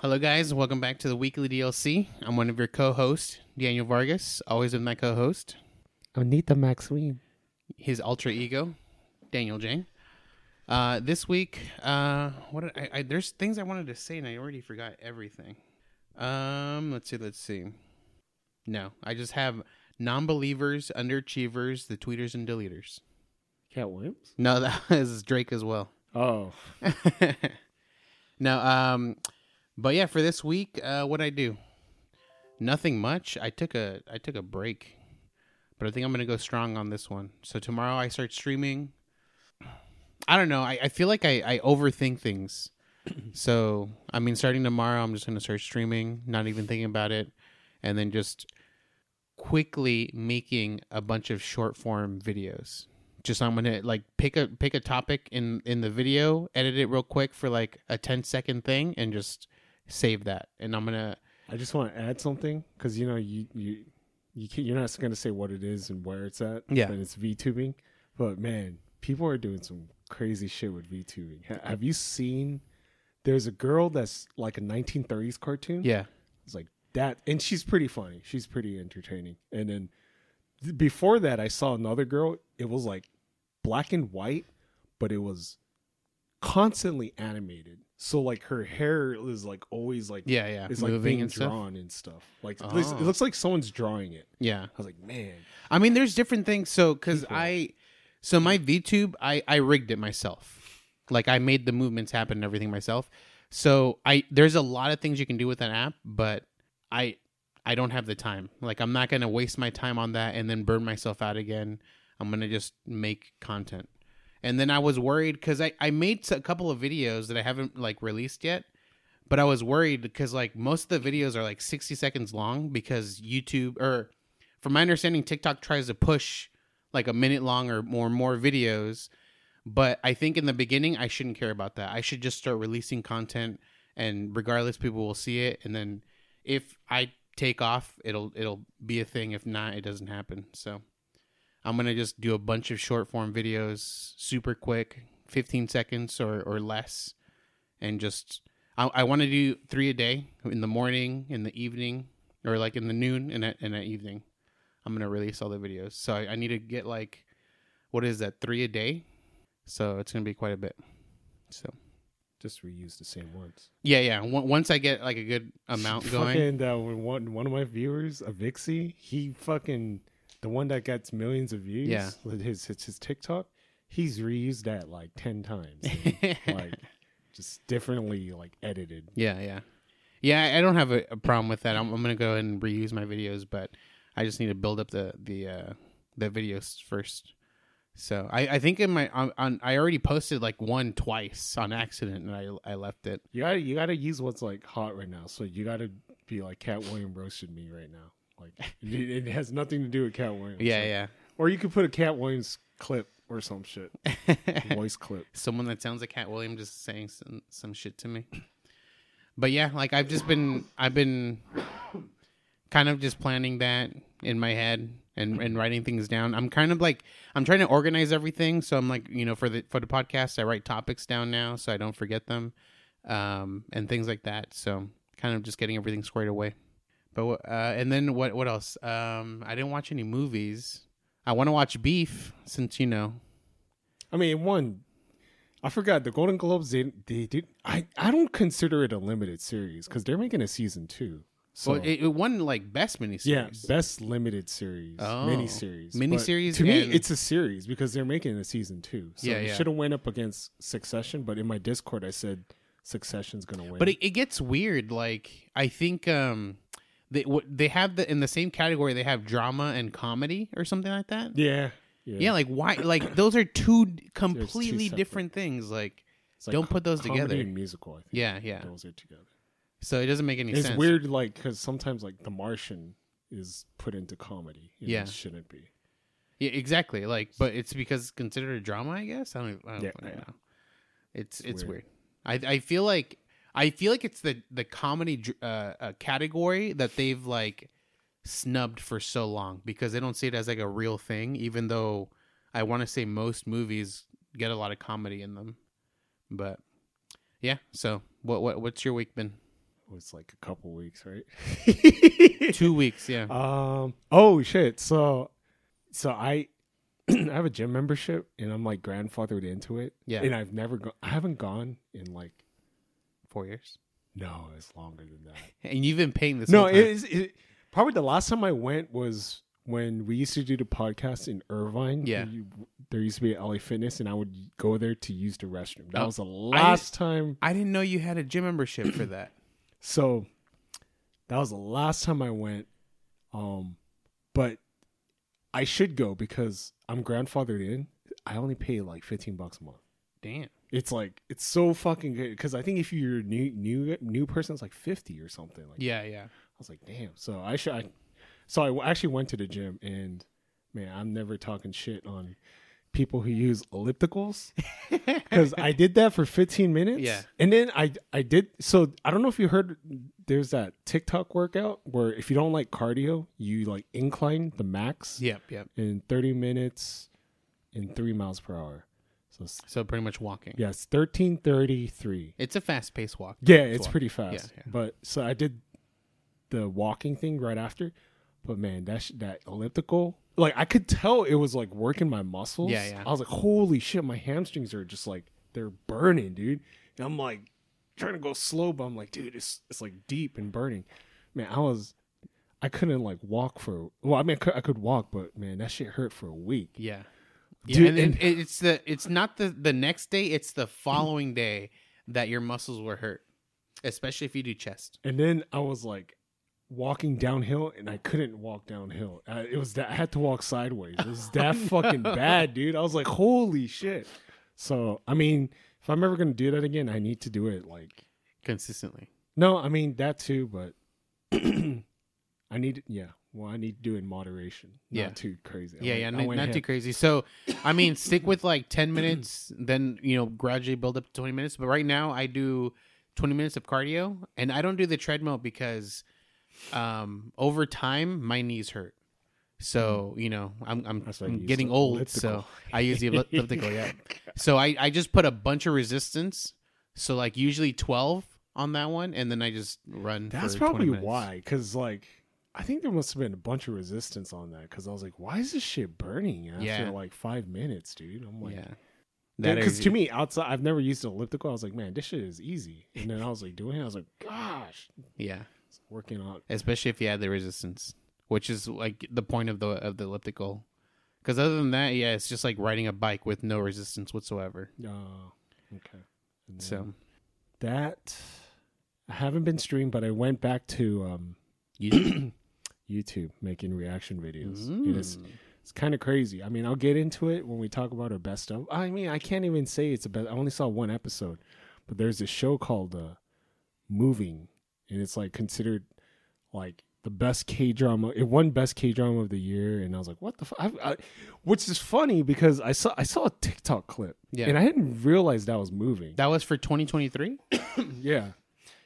Hello, guys. Welcome back to the weekly DLC. I'm one of your co-hosts, Daniel Vargas. Always with my co-host, Anita Maxwell. his alter ego, Daniel Jang. Uh, this week, uh, what did I, I? There's things I wanted to say, and I already forgot everything. Um, let's see. Let's see. No, I just have non-believers, underachievers, the tweeters and deleters. Katt Williams? No, that is Drake as well. Oh. no, um, but yeah, for this week, uh, what I do? Nothing much. I took a I took a break, but I think I'm gonna go strong on this one. So tomorrow I start streaming. I don't know. I, I feel like I, I overthink things. so I mean, starting tomorrow, I'm just gonna start streaming, not even thinking about it, and then just quickly making a bunch of short form videos just I'm gonna like pick a pick a topic in in the video, edit it real quick for like a 10 second thing, and just save that. And I'm gonna I just want to add something because you know you you you can, you're not going to say what it is and where it's at. Yeah. And it's VTubing, but man, people are doing some crazy shit with VTubing. Ha- have you seen? There's a girl that's like a 1930s cartoon. yeah It's like that, and she's pretty funny. She's pretty entertaining. And then before that, I saw another girl. It was like black and white, but it was constantly animated. So like her hair is like always like yeah yeah it's like moving being and stuff. drawn and stuff. Like it looks- Oh. it looks like someone's drawing it. Yeah, I was like, man, I mean, there's different things. So because I so my VTube I I rigged it myself. Like I made the movements happen and everything myself. So I there's a lot of things you can do with that app, but I I don't have the time. Like I'm not gonna waste my time on that and then burn myself out again. I'm gonna just make content. And then I was worried because I I made a couple of videos that I haven't like released yet, but I was worried because like most of the videos are like 60 seconds long because YouTube or from my understanding TikTok tries to push like a minute long or more more videos but I think in the beginning I shouldn't care about that. I should just start releasing content and regardless people will see it and then if I take off it'll it'll be a thing if not it doesn't happen. So I'm going to just do a bunch of short form videos super quick, 15 seconds or or less and just I, I want to do 3 a day in the morning, in the evening or like in the noon and at, and at evening. I'm going to release all the videos. So I, I need to get like what is that 3 a day? So it's gonna be quite a bit. So just reuse the same words. yeah, yeah. Once once I get like a good amount going, Fucking uh, one one of my viewers, a Vixie, he fucking the one that gets millions of views. Yeah. with his his, his TikTok, he's reused that like ten times. and, like just differently like edited. yeah, yeah, yeah. I- I don't have a, a problem with that. I'm, I'm gonna go ahead and reuse my videos, but I just need to build up the the uh, the videos first. So I, I think in my on, on I already posted like one twice on accident and I I left it. You gotta you gotta use what's like hot right now. So you gotta be like Katt William roasted me right now. Like it, it has nothing to do with Katt Williams. Yeah, Like, yeah. Or you could put a Katt Williams clip or some shit, voice clip. someone that sounds like Katt Williams just saying some, some shit to me. But yeah, like I've just been I've been kind of just planning that in my head and, and writing things down. I'm kind of like I'm trying to organize everything. So I'm like, you know, for the for the podcast I write topics down now so I don't forget them. Um and things like that. So kind of just getting everything squared away. But uh and then what what else? Um I didn't watch any movies. I want to watch Beef since you know I mean, one, I forgot the Golden Globes. They they did. I I don't consider it a limited series because they're making a season two. So well, it, it won like best miniseries. yeah, best limited series, Oh. miniseries, But Miniseries To me, it's a series because they're making a season two. So Yeah, it yeah. should have went up against Succession. But in my Discord, I said Succession's gonna win. But it, it gets weird. Like I think um they they have the in the same category they have drama and comedy or something like that. yeah, Yeah, like why? Like those are two completely separate. different things. Like like don't put those together. And musical, I think. yeah, yeah. those are together. So it doesn't make any It's sense. It's weird, like because sometimes like The Martian is put into comedy. and Yeah. it shouldn't be. Yeah, exactly. Like, but it's because it's considered a drama. I guess I don't. I don't Yeah, fucking yeah. know. It's it's, weird. weird. I I feel like I feel like it's the the comedy uh, uh, category that they've like snubbed for so long because they don't see it as like a real thing. Even though I want to say most movies get a lot of comedy in them, but yeah. So what what what's your week been? It was like a couple weeks, right? Two weeks, yeah. Um. Oh shit. So, so I, I have a gym membership, and I'm like grandfathered into it. Yeah. And I've never gone. I haven't gone in like Four years. no, it's longer than that. And you've been paying this. no, it is. It, probably the last time I went was when we used to do the podcast in Irvine. Yeah. You- there used to be LA Fitness, and I would go there to use the restroom. That Oh, was the last time. I didn't know you had a gym membership for that. So that was the last time I went. Um, but I should go because I'm grandfathered in. I only pay like 15 bucks a month. Damn. It's like it's so fucking good because I think if you're a new new new person, it's like 50 or something. Like Yeah, yeah. I was like, damn. So I should. I, so I actually went to the gym and man, I'm never talking shit on people who use ellipticals because I did that for 15 minutes. Yeah. and then I I did. So I don't know if you heard. There's that TikTok workout where if you don't like cardio, you like incline the max Yep, yep. in 30 minutes in three miles per hour. So So pretty much walking. yes, 1333. It's a fast paced walk. Yeah, it's walk. pretty fast. Yeah, yeah. But so I did the walking thing right after. But man, that sh- that elliptical, like I could tell it was like working my muscles. Yeah, yeah. I was like, holy shit, my hamstrings are just like they're burning, dude. And I'm like trying to go slow, but I'm like, dude, it's it's like deep and burning. Man, I was. I couldn't like walk for well. I mean, I could, I could walk, but man, that shit hurt for a week. Yeah. Yeah, Dude, and, and and- it's the it's not the the next day, it's the following day that your muscles were hurt. Especially if you do chest. And then I was like walking downhill, and I couldn't walk downhill. I, it was that I had to walk sideways. It was that fucking bad, dude. I was like, holy shit. So I mean, if I'm ever gonna do that again, I need to do it like Consistently. no, I mean that too, but I need yeah. Well, I need to do it in moderation, not Yeah. too crazy. I Yeah, went- yeah, not, not too crazy. So, I mean, stick with like 10 minutes, then, you know, gradually build up to 20 minutes. But right now, I do 20 minutes of cardio, and I don't do the treadmill because um, over time, my knees hurt. So, you know, I'm, I'm, That's why you I'm getting old, elliptical. so I use the elliptical, yeah. So, I, I just put a bunch of resistance. So, like, usually 12 on that one, and then I just run. That's probably why, because like I think there must have been a bunch of resistance on that. Because I was like, why is this shit burning after Yeah. like five minutes, dude? I'm like, Yeah. because to me outside, I've never used an elliptical. I was like, man, this shit is easy. And then I was like doing it. I was like, gosh, yeah. it's working on. especially if you add the resistance, which is like the point of the of the elliptical. Because other than that, yeah, it's just like riding a bike with no resistance whatsoever. Uh, okay. And So that I haven't been streamed, but I went back to um, you YouTube making reaction videos. And It's Mm. it's kind of crazy. I mean, I'll get into it when we talk about our best of. I mean, I can't even say it's a best. I only saw one episode, but there's this show called uh, Moving, and it's like considered like the best K drama. It won best K drama of the year, and I was like, what the? F-? I, I, which is funny because I saw I saw a TikTok clip, Yeah. and I didn't realize that was moving. that was for 2023. yeah,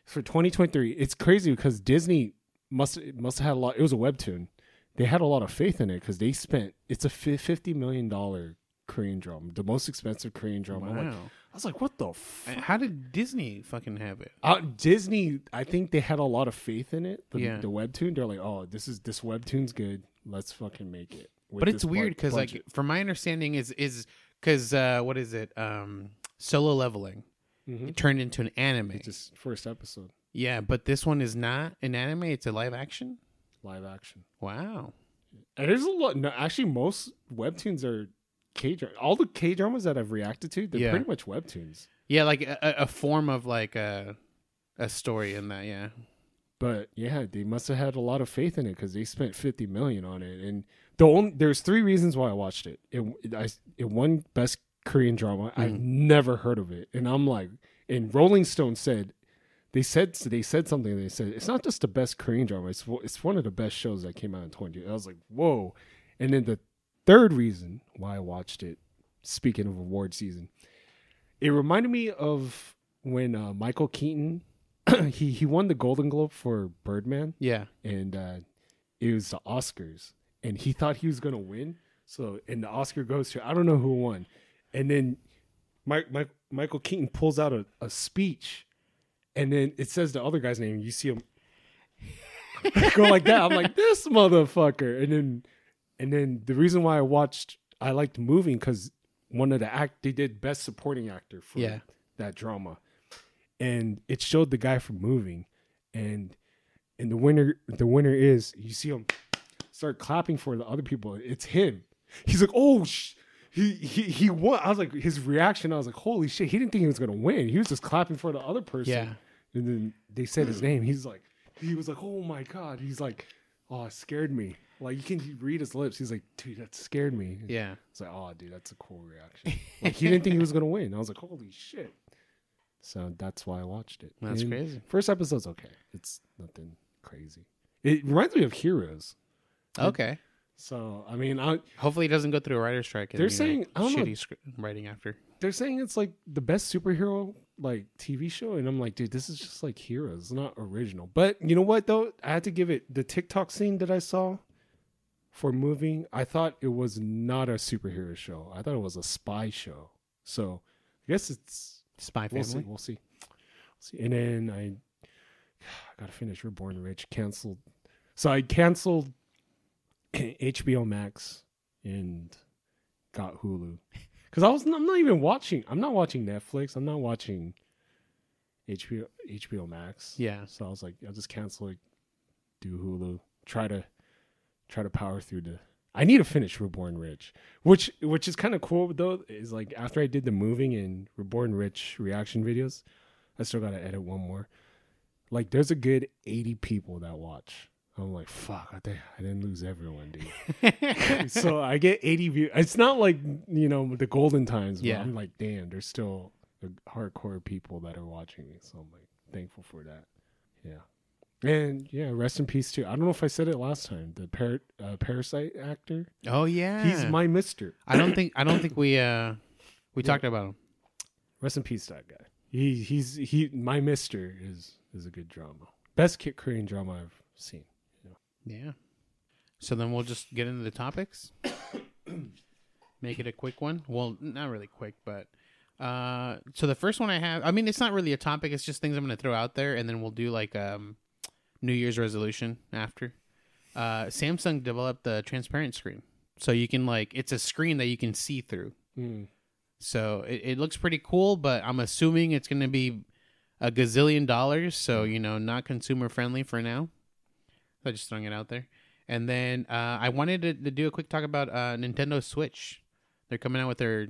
for 2023, it's crazy because Disney must must have had a lot. It was a webtoon. They had a lot of faith in it because they spent. It's a fifty million dollar Korean drama, the most expensive Korean drama. I'm like- Wow. I was like, what the. F-? Uh, How did Disney fucking have it? Uh, Disney, I think they had a lot of faith in it. The, Yeah. the webtoon, they're like, oh, this is this webtoon's good. Let's fucking make it. But it's weird because, like, from my understanding, is is because uh, what is it? Um, solo leveling. Mhm. It turned into an anime. It's just first episode yeah, but this one is not an anime. It's a live action. live action. Wow. And there's a lot. No, actually, most webtoons are K. All the K dramas that I've reacted to, they're Yeah. pretty much webtoons. Yeah, like a, a form of like a a story in that. Yeah. But yeah, they must have had a lot of faith in it because they spent fifty million on it. And the only there's three reasons why I watched it. It I, it won best Korean drama. I've mm. never heard of it, and I'm like, and Rolling Stone said. They said they said something. They said it's not just the best Korean drama. It's one- it's one of the best shows that came out in 20. I was like, whoa! And then the third reason why I watched it, speaking of award season, it reminded me of when uh, Michael Keaton he he won the Golden Globe for Birdman, Yeah. and uh, it was the Oscars, and he thought he was gonna win. So and the Oscar goes to I don't know who won, and then Mike, Mike Michael Keaton pulls out a, a speech, and then it says the other guy's name. You see him go like that. I'm like this motherfucker, and then and then the reason why I watched I liked moving because one of the act they did best supporting actor for Yeah. that drama, and it showed the guy from moving, and and the winner the winner is you see him start clapping for the other people. It's him. He's like, oh. Sh-. He, he he won. I was like his reaction. I was like, "Holy shit!" He didn't think he was gonna win. He was just clapping for the other person. Yeah. And then they said his hmm. name. He's like, he was like, oh my god. He's like, oh, it scared me. Like you can read his lips. He's like, dude, that scared me. Yeah. It's like, oh, dude, that's a cool reaction. Like he didn't think he was gonna win. I was like, holy shit. So that's why I watched it. That's And crazy. First episode's okay. It's nothing crazy. It reminds me of Heroes. Okay. So I mean, I, Hopefully, it doesn't go through a writer's strike. They're saying- I don't know. script writing after. they're saying it's like the best superhero like TV show, and I'm like, dude, this is just like Heroes, not original. But you know what though? I had to give it the TikTok scene that I saw for moving. I thought it was not a superhero show. I thought it was a spy show. So I guess it's Spy we'll see. Family. We'll see. see. And then I, I gotta finish Reborn Rich. Canceled. So I canceled HBO Max and got Hulu because I was I'm not even watching. I'm not watching Netflix. I'm not watching HBO HBO Max. Yeah. So I was like, I'll just cancel it, do Hulu, try to try to power through the. I need to finish Reborn Rich, which which is kind of cool though. Is like after I did the moving and Reborn Rich reaction videos, I still gotta edit one more. Like there's a good eighty people that watch. I'm like, fuck, I think I didn't lose everyone, dude. so I get 80 views. It's not like you know the golden times. But Yeah. I'm like, damn, there's still the hardcore people that are watching me. So I'm like thankful for that. Yeah, and yeah, rest in peace too. I don't know if I said it last time. The par- uh, parasite actor. oh yeah. He's my Mister. I don't think. I don't think we. uh We Yeah. talked about him. Rest in peace, that guy. He he's he. My Mister is is a good drama. Best Kit Korean drama I've seen. Yeah. So then we'll just get into the topics. Make it a quick one. Well, not really quick, but uh so the first one I have, I mean it's not really a topic, it's just things I'm going to throw out there and then we'll do like um New Year's resolution after. Uh Samsung developed the transparent screen. So you can like it's a screen that you can see through. Mm. So it, it looks pretty cool, but I'm assuming it's going to be a gazillion dollars. So, you know, not consumer friendly for now. So just throwing it out there. And then uh, I wanted to, to do a quick talk about uh, Nintendo Switch. They're coming out with their.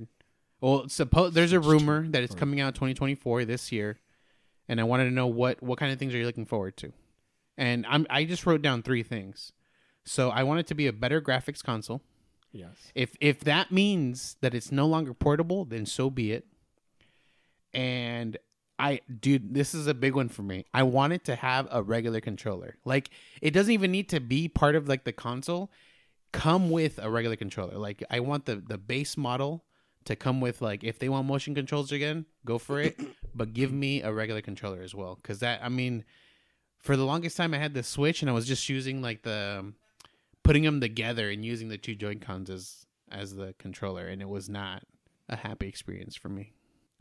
Well, suppose there's a rumor that it's coming out 2024 this year, and I wanted to know what what kind of things are you looking forward to. And I'm I just wrote down three things. So I want it to be a better graphics console. Yes. If if that means that it's no longer portable, then so be it. And I dude, this is a big one for me. I wanted to have a regular controller. Like it doesn't even need to be part of like the console. Come with a regular controller. Like I want the the base model to come with like if they want motion controls again, go for it. but give me a regular controller as well. Cause that I mean for the longest time I had the Switch and I was just using like the um, putting them together and using the two Joy Cons as as the controller, and it was not a happy experience for me.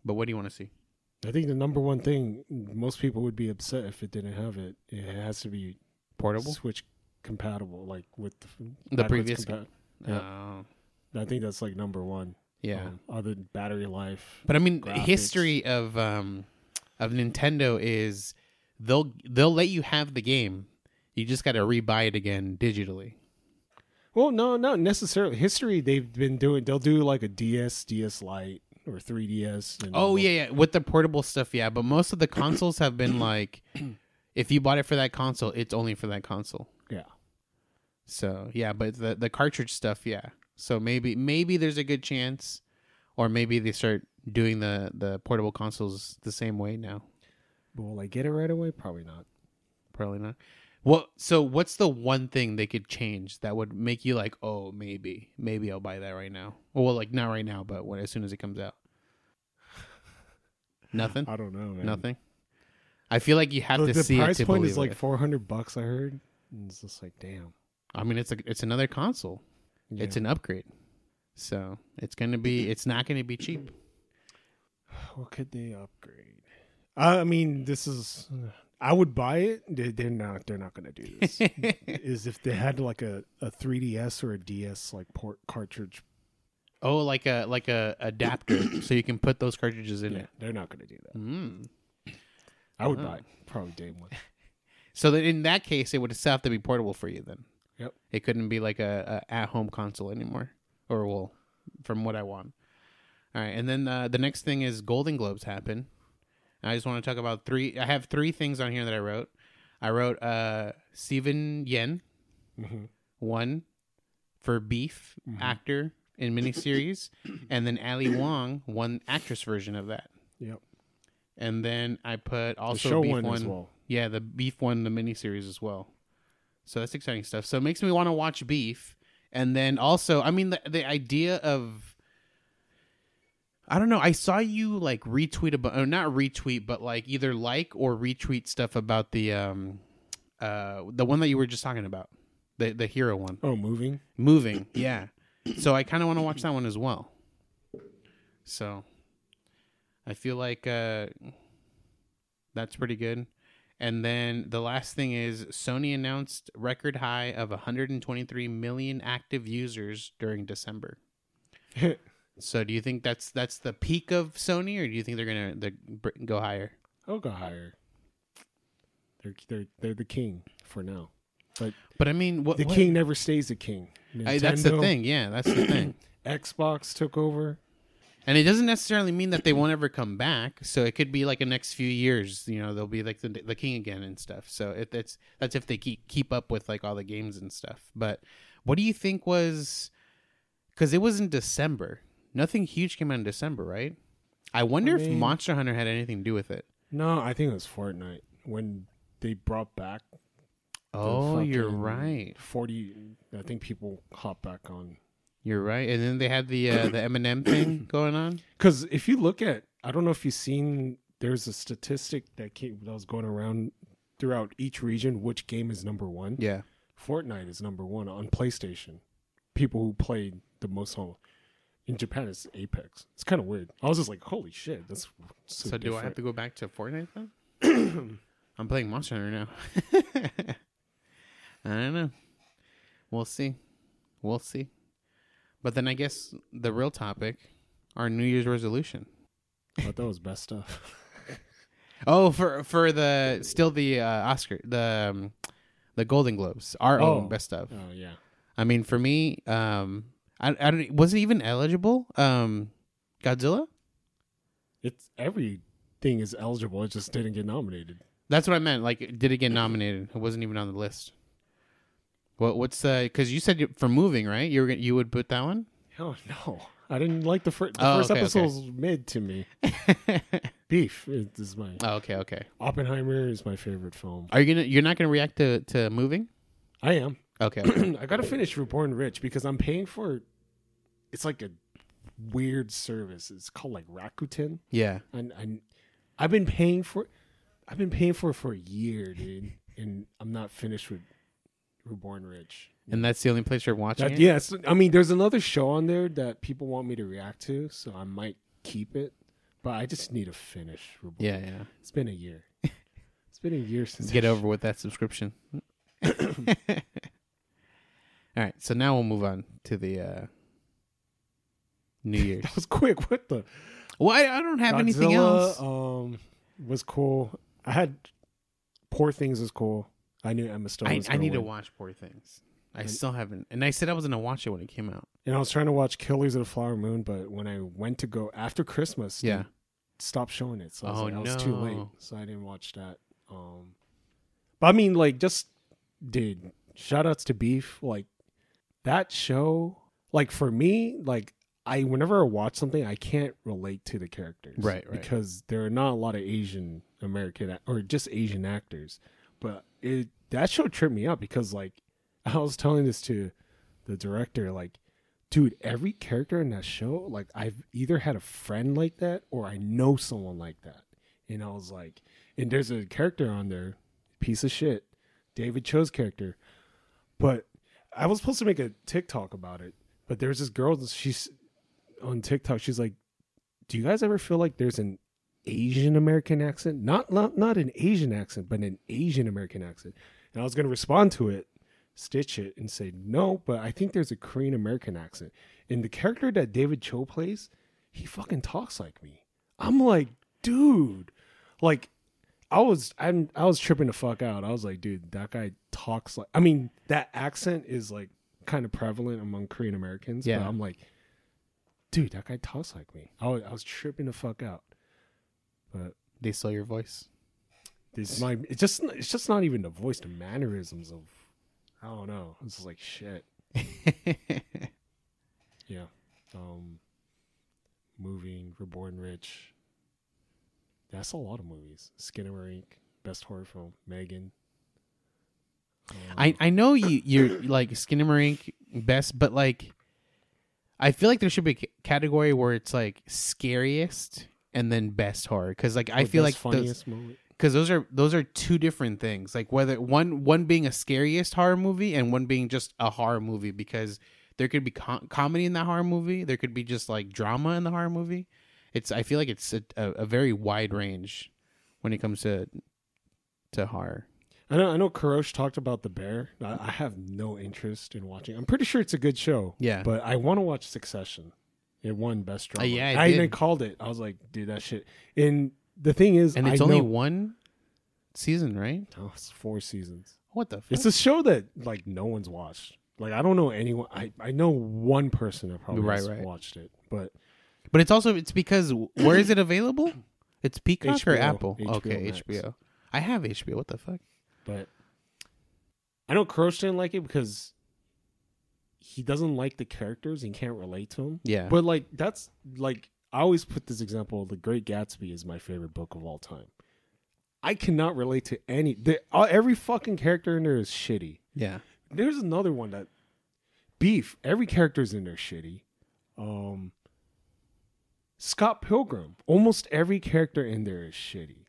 But what do you want to see? I think the number one thing most people would be upset if it didn't have it. It has to be Portable? Switch compatible, like with the, The previous- compa- Yeah. Uh, I think that's like number one. yeah, Um, other than battery life. but I mean, graphics. history of um of Nintendo is they'll they'll let you have the game. You just got to rebuy it again digitally. Well, no, not necessarily. History they've been doing. They'll do like a DS, DS Lite, or 3DS. And Oh yeah, yeah, with the portable stuff, yeah. But most of the consoles have been like, if you bought it for that console, it's only for that console. yeah. So yeah, but the the cartridge stuff, yeah. So maybe maybe there's a good chance, or maybe they start doing the the portable consoles the same way now. But will I get it right away? Probably not. Probably not. Well, so what's the one thing they could change that would make you like, oh, maybe, maybe I'll buy that right now? Well, like not right now, but when as soon as it comes out. Nothing. I don't know, man. Nothing. I feel like you have The, to the see price it to point is like 400 bucks. I heard. And it's just like, damn. I mean, it's a it's another console. It's an upgrade, so it's gonna be. It's not gonna be cheap. What could they upgrade? I mean, this is. I would buy it. They, they're not. They're not going to do this. is if they had like a, a 3ds or a DS like port cartridge. Oh, like a like a adapter, so you can put those cartridges in Yeah, it. they're not going to do that. Mm. I would Oh. buy it, probably day one. So that in that case, it would still have to be portable for you then. Yep. It couldn't be like a, a at home console anymore, or well, from what I want. All right, and then uh, the next thing is Golden Globes happen. I just want to talk about three. I have three things on here that I wrote. I wrote uh, Steven Yeun, Mhm. one for Beef actor in miniseries, and then Ali Wong, one actress version of that. Yep. And then I put also Beef one one. well. Yeah, the Beef one, the miniseries as well. So that's exciting stuff. So it makes me want to watch Beef, and then also, I mean, the the idea of I don't know. I saw you like retweet about, or not retweet, but like either like or retweet stuff about the um, uh, the one that you were just talking about, the the hero one, Oh, moving. moving. Yeah. So I kind of want to watch that one as well. So I feel like uh, that's pretty good. And then the last thing is Sony announced record high of 123 million active users during December. So do you think that's that's the peak of Sony, or do you think they're gonna they're, go higher? I'll go higher. They're they're they're the king for now. But But I mean, what, the what- king never stays a king. I- that's the thing. Yeah, that's the thing. Xbox took over. And it doesn't necessarily mean that they won't ever come back. So it could be like the next few years, you know, they'll be like the, the king again and stuff. So it, that's that's if they keep keep up with like all the games and stuff. But what do you think was? Because it was in December. Nothing huge came out in December, right? I wonder I if Monster Hunter had anything to do with it. No, I think it was Fortnite when they brought back. Oh, you're right. Forty. I think people hop back on You're right. And then they had the uh, the Eminem thing going on. because if you look at, I don't know if you've seen. There's a statistic that came that was going around throughout each region. Which game is number one? Yeah. Fortnite is number one on PlayStation. People who played the most on in Japan is Apex. It's kind of weird. I was just like, holy shit, that's so, So, do I have to go back to Fortnite then? I'm playing Monster Hunter now. I don't know. We'll see. We'll see. But then I guess the real topic, our New Year's resolution. I thought that was best stuff. Oh, for for the still the uh, Oscar the um, the Golden Globes, our Oh. own best stuff. Oh yeah. I mean, for me, um, I, I don't was it even eligible? Um, Godzilla. It's everything is eligible. It just didn't get nominated. That's what I meant. Like, did it get nominated? It wasn't even on the list. What? What's the? Because you said for moving, right? You were gonna- you would put that one. Oh no, I didn't like the first. The Oh, first okay, episode okay. mid to me. Beef is, my oh, okay, okay. Oppenheimer is my favorite film. Are you gonna? You're not gonna react to to moving? I am. Okay. okay. I gotta finish Reborn Rich because I'm paying for. It's like a weird service. It's called like Rakuten, yeah. and and I've been paying for. I've been paying for it for a year, dude, and I'm not finished with Reborn Rich. And that's the only place you're watching That, it. yeah, it's, I mean, there's another show on there that people want me to react to, so I might keep it. But I just need to finish. Reborn. Yeah, yeah. it's been a year. it's been a year since Get over with that subscription. All right. So now we'll move on to the uh New Year's. That was quick. What the? well, I, I don't have anything else. Um, was cool. I had Poor Things was cool. I knew Emma Stone. I, I need to watch Poor Things. I And- still haven't, and I said I was gonna watch it when it came out. And I was trying to watch Killers of the Flower Moon, but when I went to go after Christmas, Yeah. stopped showing it. So I was, Oh, like, I was too late, so I didn't watch that. Um, but I mean, like, just dude, shout outs to Beef. Like that show, like for me, like I whenever I watch something, I can't relate to the characters, Right, right. Because there are not a lot of Asian American or just Asian actors. But it that show tripped me out because like I was telling this to the director, like dude, every character in that show, like I've either had a friend like that or I know someone like that. And I was like, and there's a character on there, piece of shit, David Choe's character. But I was supposed to make a TikTok about it, but there's this girl, she's on TikTok, she's like, do you guys ever feel like there's an Asian American accent, not not not an Asian accent, but an Asian American accent. And I was gonna respond to it, stitch it, and say no, but I think there's a Korean American accent. And the character that David Choe plays, he fucking talks like me. I'm like, dude, like I was I'm I was tripping the fuck out. I was like, dude, that guy talks like I mean, that accent is like kind of prevalent among Korean Americans. Yeah. But I'm like, dude, that guy talks like me. I was, I was tripping the fuck out. But They saw your voice. this my it's just it's just not even the voice, the mannerisms of I don't know. It's just like shit. Yeah. Um moving, Reborn Rich. That's a lot of movies. Skinamarink, best horror film, Megan. Um, I I know you you're like Skinamarink best, but like I feel like there should be a category where it's like scariest and then best horror because like I or feel like best those funniest because those are those are two different things. Like whether one one being a scariest horror movie and one being just a horror movie because there could be com- comedy in that horror movie. There could be just like drama in the horror movie. It's I feel like it's a, a, a very wide range when it comes to to horror. I know I know Karosh talked about the bear. I, I have no interest in watching. I'm pretty sure it's a good show. Yeah. But I want to watch Succession. It won best uh, drama. yeah, it I even called it. I was like, dude, that shit. And the thing is, And it's I only know, one season, right? Oh, it's four seasons. What the fuck? It's a show that like no one's watched. Like I don't know anyone. I I know one person that probably Right, has right. watched it, but But it's also it's because where is it available? It's Peacock or HBO, Apple? HBO okay, Max. HBO. I have HBO. What the fuck? But I know Croce didn't like it because he doesn't like the characters and can't relate to them. Yeah. But like that's like I always put this example: The Great Gatsby is my favorite book of all time. I cannot relate to any. The, uh, every fucking character in there is shitty. yeah. There's another one that Beef. Every character's in there shitty. Um, Scott Pilgrim. Almost every character in there is shitty.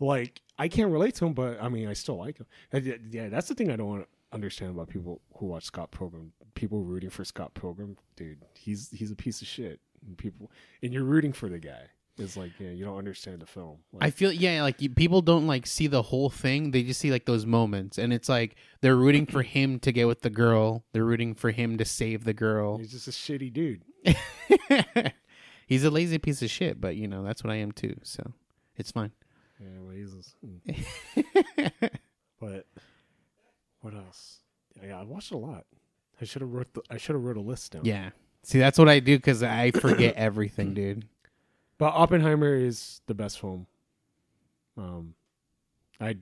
Like I can't relate to him, but I mean I still like him. And yeah, that's the thing I don't want to understand about people who watch Scott Pilgrim. People rooting for Scott Pilgrim, dude. He's he's a piece of shit. And people and you're rooting for the guy. It's like yeah, you don't understand the film. I feel yeah, like you, people don't like see the whole thing. They just see like those moments, and it's like they're rooting for him to get with the girl. They're rooting for him to save the girl. he's just a shitty dude. He's a lazy piece of shit, but you know that's what I am too. So it's fine. Yeah, well, he's a- mm. But what else? Yeah, I watched a lot. I should have wrote. The, I should have wrote a list down. Yeah. See, that's what I do because I forget everything, dude. But Oppenheimer is the best film. Um, I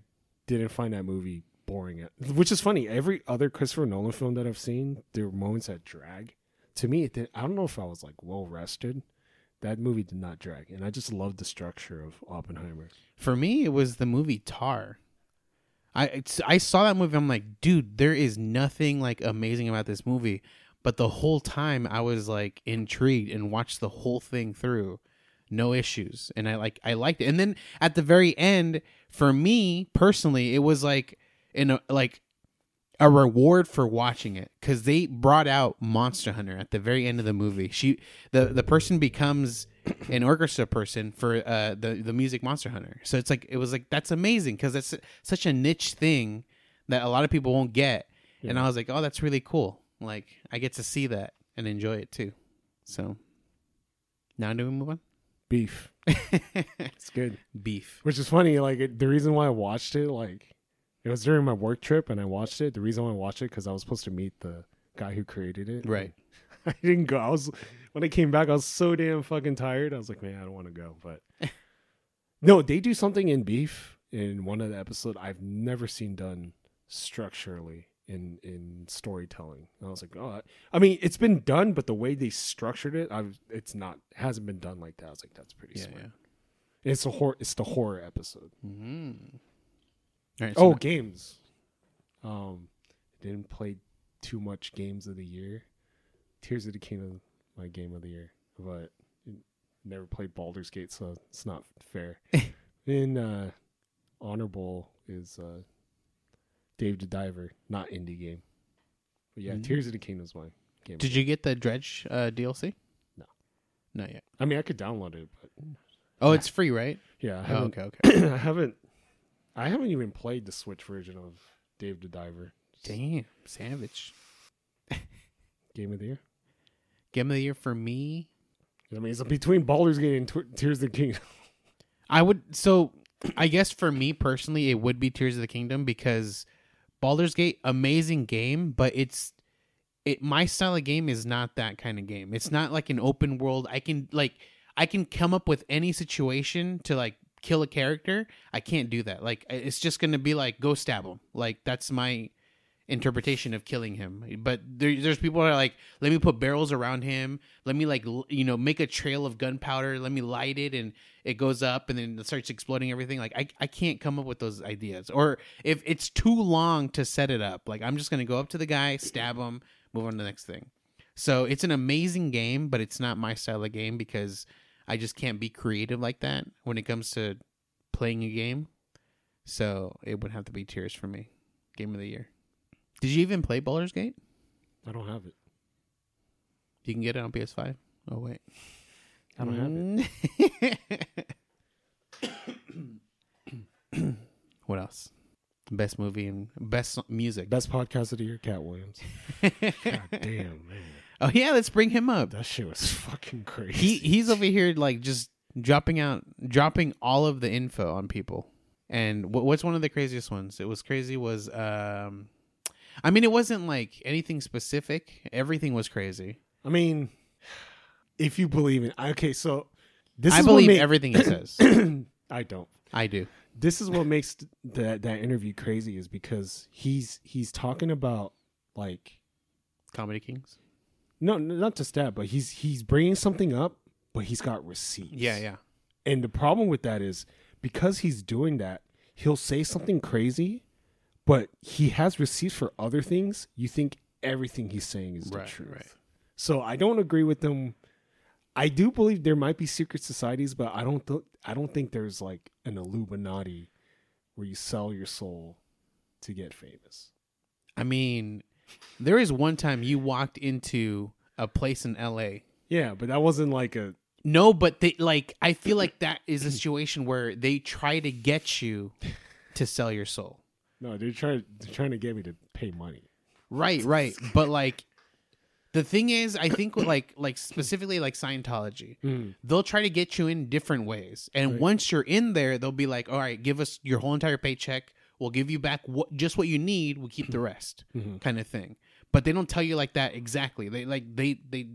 didn't find that movie boring. At, which is funny. Every other Christopher Nolan film that I've seen, there were moments that drag. To me, it did, I don't know if I was like well rested. That movie did not drag, and I just loved the structure of Oppenheimer. For me, it was the movie Tar. I I saw that movie. I'm like, dude, there is nothing like amazing about this movie. But the whole time, I was like intrigued and watched the whole thing through, no issues, and I like I liked it. And then at the very end, for me personally, it was like in a like a reward for watching it because they brought out Monster Hunter at the very end of the movie. She the the person becomes an orchestra person for uh, the the music Monster Hunter. So it's like it was like that's amazing because that's such a niche thing that a lot of people won't get. And I was like, oh, that's really cool. Like I get to see that and enjoy it too. So now do we move on? Beef. It's good. Beef. Which is funny. Like it, the reason why I watched it, like it was during my work trip, and I watched it. The reason why I watched it because I was supposed to meet the guy who created it. Right. I didn't go. I was when I came back, I was so damn fucking tired. I was like, man, I don't want to go. But no, they do something in Beef in one of the episodes I've never seen done structurally in in storytelling. And I was like, oh, I mean, it's been done, but the way they structured it, I've it's not hasn't been done like that. I was like, that's pretty Yeah. smart. yeah. It's a horror. It's the horror episode. Mm-hmm. Right. Oh, So games. Um, didn't play too much games of the year. Tears of the Kingdom, my game of the year, but never played Baldur's Gate, so it's not fair. In uh, honorable is uh, Dave the Diver, not indie game. But yeah, Mm. Tears of the Kingdom is my game. did you get the Dredge uh, DLC? No. Not yet. I mean, I could download it, but Oh, it's free, right? Yeah, I Oh, okay, okay. I haven't, I haven't even played the Switch version of Dave the Diver. Damn, savage. Game of the year. Game of the year for me. I mean, it's between Baldur's Gate and Tears of the Kingdom. I would so I guess for me personally it would be Tears of the Kingdom because Baldur's Gate amazing game, but it's it my style of game is not that kind of game. It's not like an open world. I can like I can come up with any situation to like kill a character. I can't do that. Like it's just to be like go stab him. Like that's my interpretation of killing him. But there, there's people that are like, let me put barrels around him. Let me like, l- you know, make a trail of gunpowder. Let me light it and it goes up and then it starts exploding everything. Like I, I can't come up with those ideas. Or if it's too long to set it up, like I'm just to go up to the guy, stab him, move on to the next thing. So it's an amazing game, but it's not my style of game because I just can't be creative like that when it comes to playing a game. So it would have to be Tears for me. Game of the year. Did you even play Baldur's Gate? I don't have it. You can get it on PS5. Oh wait, I don't have it. what else? Best movie and best music. Best podcast of the year, Katt Williams. God damn, man. Oh yeah, let's bring him up. That shit was fucking crazy. He he's over here like just dropping out, dropping all of the info on people. And what, what's one of the craziest ones? It was crazy. Was um, I mean, it wasn't like anything specific. Everything was crazy. I mean, if you believe in okay, so this I is believe what ma- everything he says. I don't. I do. This is what makes that that interview crazy is because he's he's talking about like Comedy Kings. No, no not just that, but he's he's bringing something up, but he's got receipts. Yeah, yeah. And the problem with that is because he's doing that, he'll say something crazy, but he has receipts for other things. You think everything he's saying is the truth. right. So I don't agree with them. I do believe there might be secret societies, but I don't. Th- I don't think there's like an Illuminati where you sell your soul to get famous. I mean, there is one time you walked into a place in LA. Yeah, but that wasn't like a. No, but they like I feel like that is a situation where they try to get you to sell your soul. No, they're trying. They're trying to get me to pay money. Right, right. But like the thing is, I think like like specifically like Scientology, hmm. they'll try to get you in different ways. And Right. once you're in there, they'll be like, "All right, give us your whole entire paycheck. We'll give you back what just what you need. We'll keep the rest." Mhm. Kind of thing. But they don't tell you like that exactly. They like they they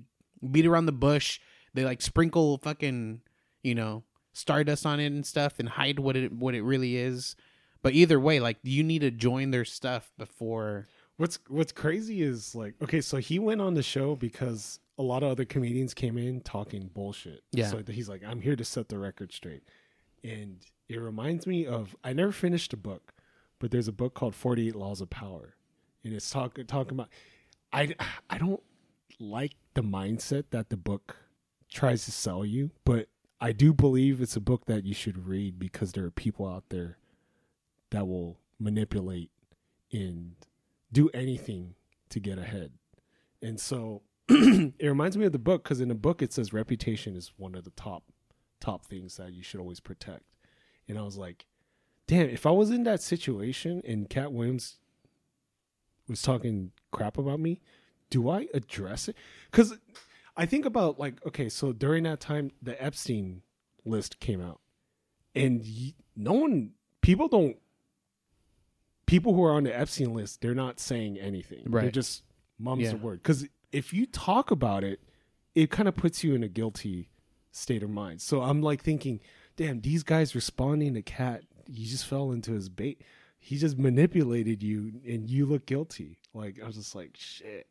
beat around the bush. They like sprinkle fucking, you know, stardust on it and stuff and hide what it what it really is. But either way, like you need to join their stuff before What's What's crazy is like okay, so he went on the show because a lot of other comedians came in talking bullshit. Yeah. So he's like, I'm here to set the record straight, and it reminds me of I never finished a book, but there's a book called Forty Eight Laws of Power, and it's talk talking about I I don't like the mindset that the book tries to sell you, but I do believe it's a book that you should read because there are people out there that will manipulate and do anything to get ahead. And so it reminds me of the book because in the book it says reputation is one of the top top things that you should always protect. And I was like, damn, if I was in that situation and Katt Williams was talking crap about me, do I address it? Because I think about like, okay, so during that time, the Epstein list came out, and y- no one, people don't, people who are on the Epstein list, they're not saying anything. They're Right. just mum's Yeah. the word. Because if you talk about it, it kind of puts you in a guilty state of mind. So I'm like thinking, damn, these guys responding to Katt, you just fell into his bait. He just manipulated you, and you look guilty. Like I was just like, shit,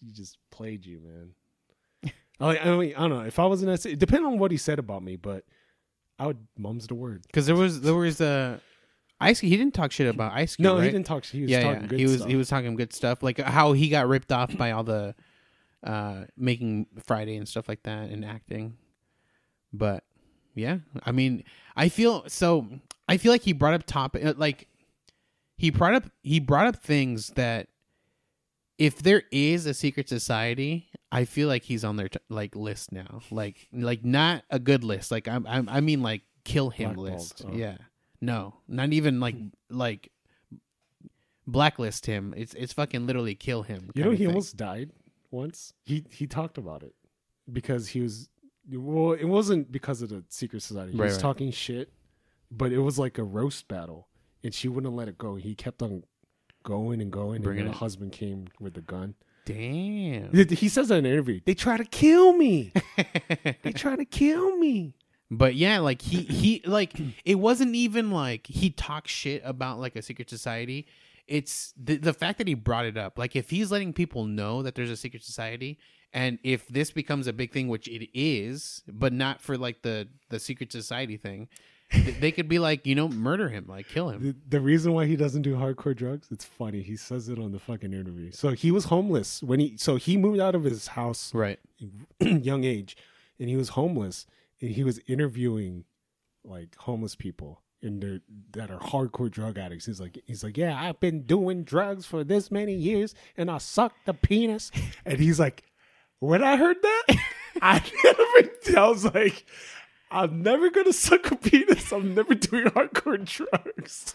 he just played you, man. I like, I mean, I don't know if I was in that. si- Depending on what he said about me, but I would mum's the word. because there was there was uh, Ice. He didn't talk shit about Ice Cube. No, right? he didn't talk. He was yeah, talking yeah. good he was stuff. he was talking good stuff, like how he got ripped off by all the uh making Friday and stuff like that and acting. But yeah, I mean, I feel so. I feel like he brought up topic uh, like he brought up he brought up things that if there is a secret society, I feel like he's on their t- like list now. Like like not a good list. Like I'm, I'm I mean like kill him Blackballed, list. oh. Yeah. No, not even like hmm. like blacklist him. It's it's fucking literally kill him. You know, he thing. almost died once. He he talked about it because he was well. It wasn't because of the secret society. He Right, was right. talking shit, but it was like a roast battle, and she wouldn't let it go. He kept on going and going, Bringing and then the husband came with the gun. Damn. He says that in an interview. They try to kill me. they try to kill me. But yeah, like he he like it wasn't even like he talks shit about like a secret society. It's the the fact that he brought it up. Like if he's letting people know that there's a secret society and if this becomes a big thing which it is, but not for like the the secret society thing, th- they could be like, you know, murder him, like kill him. The, the reason why he doesn't do hardcore drugs, it's funny. He says it on the fucking interview. So he was homeless when he so he moved out of his house Right. young age and he was homeless and he was interviewing like homeless people and they're that are hardcore drug addicts he's like he's like yeah i've been doing drugs for this many years and i sucked the penis and he's like when i heard that i never i was like i'm never gonna suck a penis i'm never doing hardcore drugs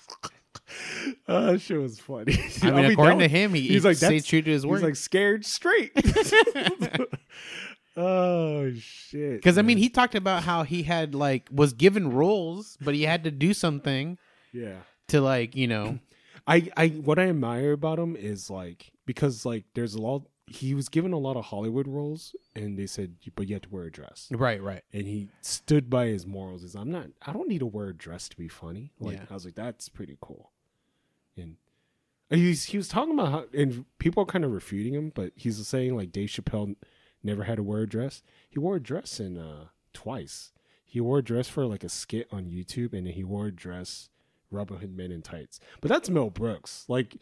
uh, that shit was funny. I mean, according that to him, he, he's like, that's- true to his He's like scared straight. oh shit! Because I mean, he talked about how he had like was given roles, but he had to do something yeah. to like you know. I I what I admire about him is like because like there's a lot. He was given a lot of Hollywood roles, and they said, but you have to wear a dress. Right. Right. And he stood by his morals. Is I'm not. I don't need to wear a dress to be funny. Like Yeah. I was like, that's pretty cool. And he was, he was talking about how, and people are kind of refuting him, but he's saying like Dave Chappelle never had to wear a dress. He wore a dress in uh twice. He wore a dress for like a skit on YouTube, and then he wore a dress Robin Hood Men in tights. But that's Mel Brooks. Like,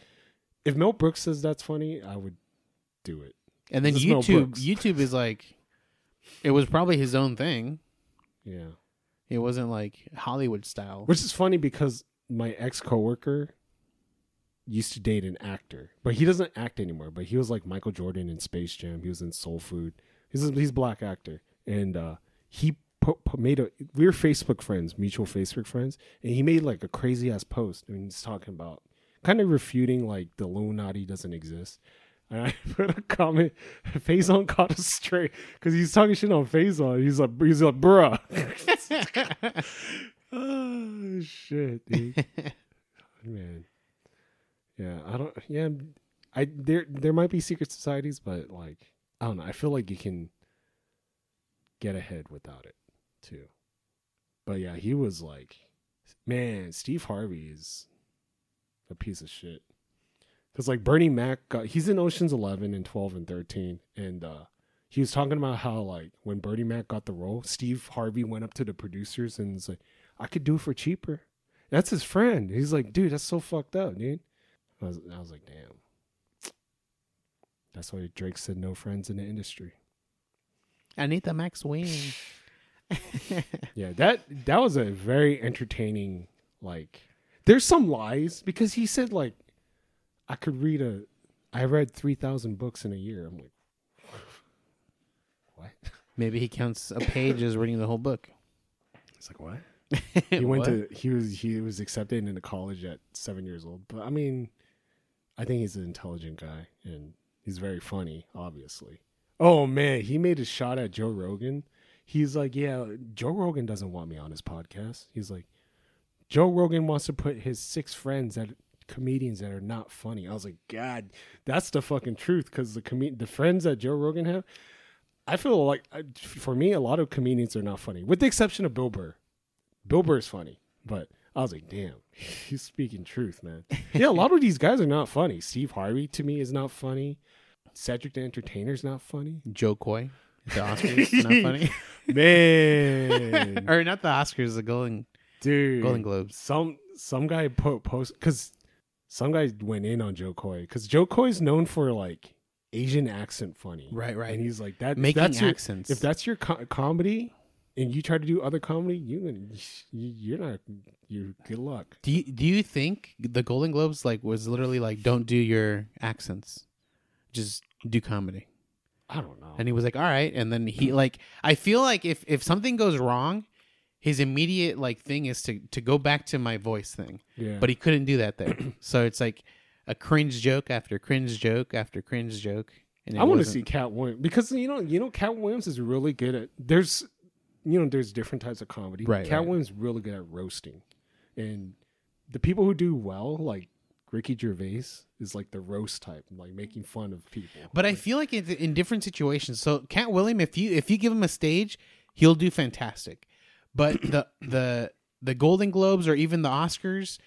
if Mel Brooks says that's funny, I would do it. And then YouTube, Brooks. YouTube is like, it was probably his own thing. Yeah. It wasn't like Hollywood style. Which is funny because my ex coworker used to date an actor, but he doesn't act anymore. But he was like Michael Jordan in Space Jam. He was in Soul Food. He's a, he's a black actor, and uh, he put, put, made a. We were Facebook friends, mutual Facebook friends, and he made like a crazy ass post. I mean, he's talking about kind of refuting like the Illuminati doesn't exist. And I put a comment. Faizon caught us straight because he's talking shit on Faizon. He's like, he's like, bruh. oh shit, dude. Man, yeah, I don't. Yeah, I there there might be secret societies, but like I don't know. I feel like you can get ahead without it too. But yeah, he was like, man, Steve Harvey is a piece of shit. Cause like Bernie Mac got he's in Ocean's Eleven and Twelve and Thirteen, and uh he was talking about how like when Bernie Mac got the role, Steve Harvey went up to the producers and was like, "I could do it for cheaper." That's his friend. He's like, "Dude, that's so fucked up, dude." I was, I was like, "Damn." That's why Drake said no friends in the industry. I need the Max Wing. Yeah, that that was a very entertaining. Like, there's some lies because he said like, I could read a, I read three thousand books in a year. I'm like, what? Maybe he counts a page as reading the whole book. It's like what? He went What? to he was he was accepted into college at seven years old. But I mean, I think he's an intelligent guy and he's very funny. Obviously. Oh man, he made a shot at Joe Rogan. He's like, yeah, Joe Rogan doesn't want me on his podcast. He's like, Joe Rogan wants to put his six friends that comedians that are not funny. I was like, God, that's the fucking truth. Because the com- the friends that Joe Rogan have, I feel like I- for me, a lot of comedians are not funny, with the exception of Bill Burr. Bill Burr is funny, but I was like, damn, he's speaking truth, man. Yeah, a lot of these guys are not funny. Steve Harvey to me is not funny. Cedric the Entertainer's not funny. Jo Koy. The Oscars. not funny. Man, or not the Oscars, the Golden dude, Golden Globes. some some guy po- post because some guy went in on Jo Koy because Jo Koy's known for like Asian accent funny, Right, right. And he's like that. Making that's your- accents. if that's your co- comedy, and you try to do other comedy, you you- you're not. You good luck. do you do you think the Golden Globes like was literally like don't do your accents, just do comedy? I don't know. And he was like, "All right." And then he like, I feel like if if something goes wrong, his immediate like thing is to to go back to my voice thing. yeah, But he couldn't do that there. so it's like a cringe joke after cringe joke after cringe joke. And I want to see Katt Williams because you know you know Katt Williams is really good at there's you know there's different types of comedy. Right, Katt right. Williams really good at roasting, and the people who do well like Ricky Gervais is like the roast type, like making fun of people. But I feel like in, in different situations. So Katt William, if you if you give him a stage, he'll do fantastic. But the the the Golden Globes or even the Oscars,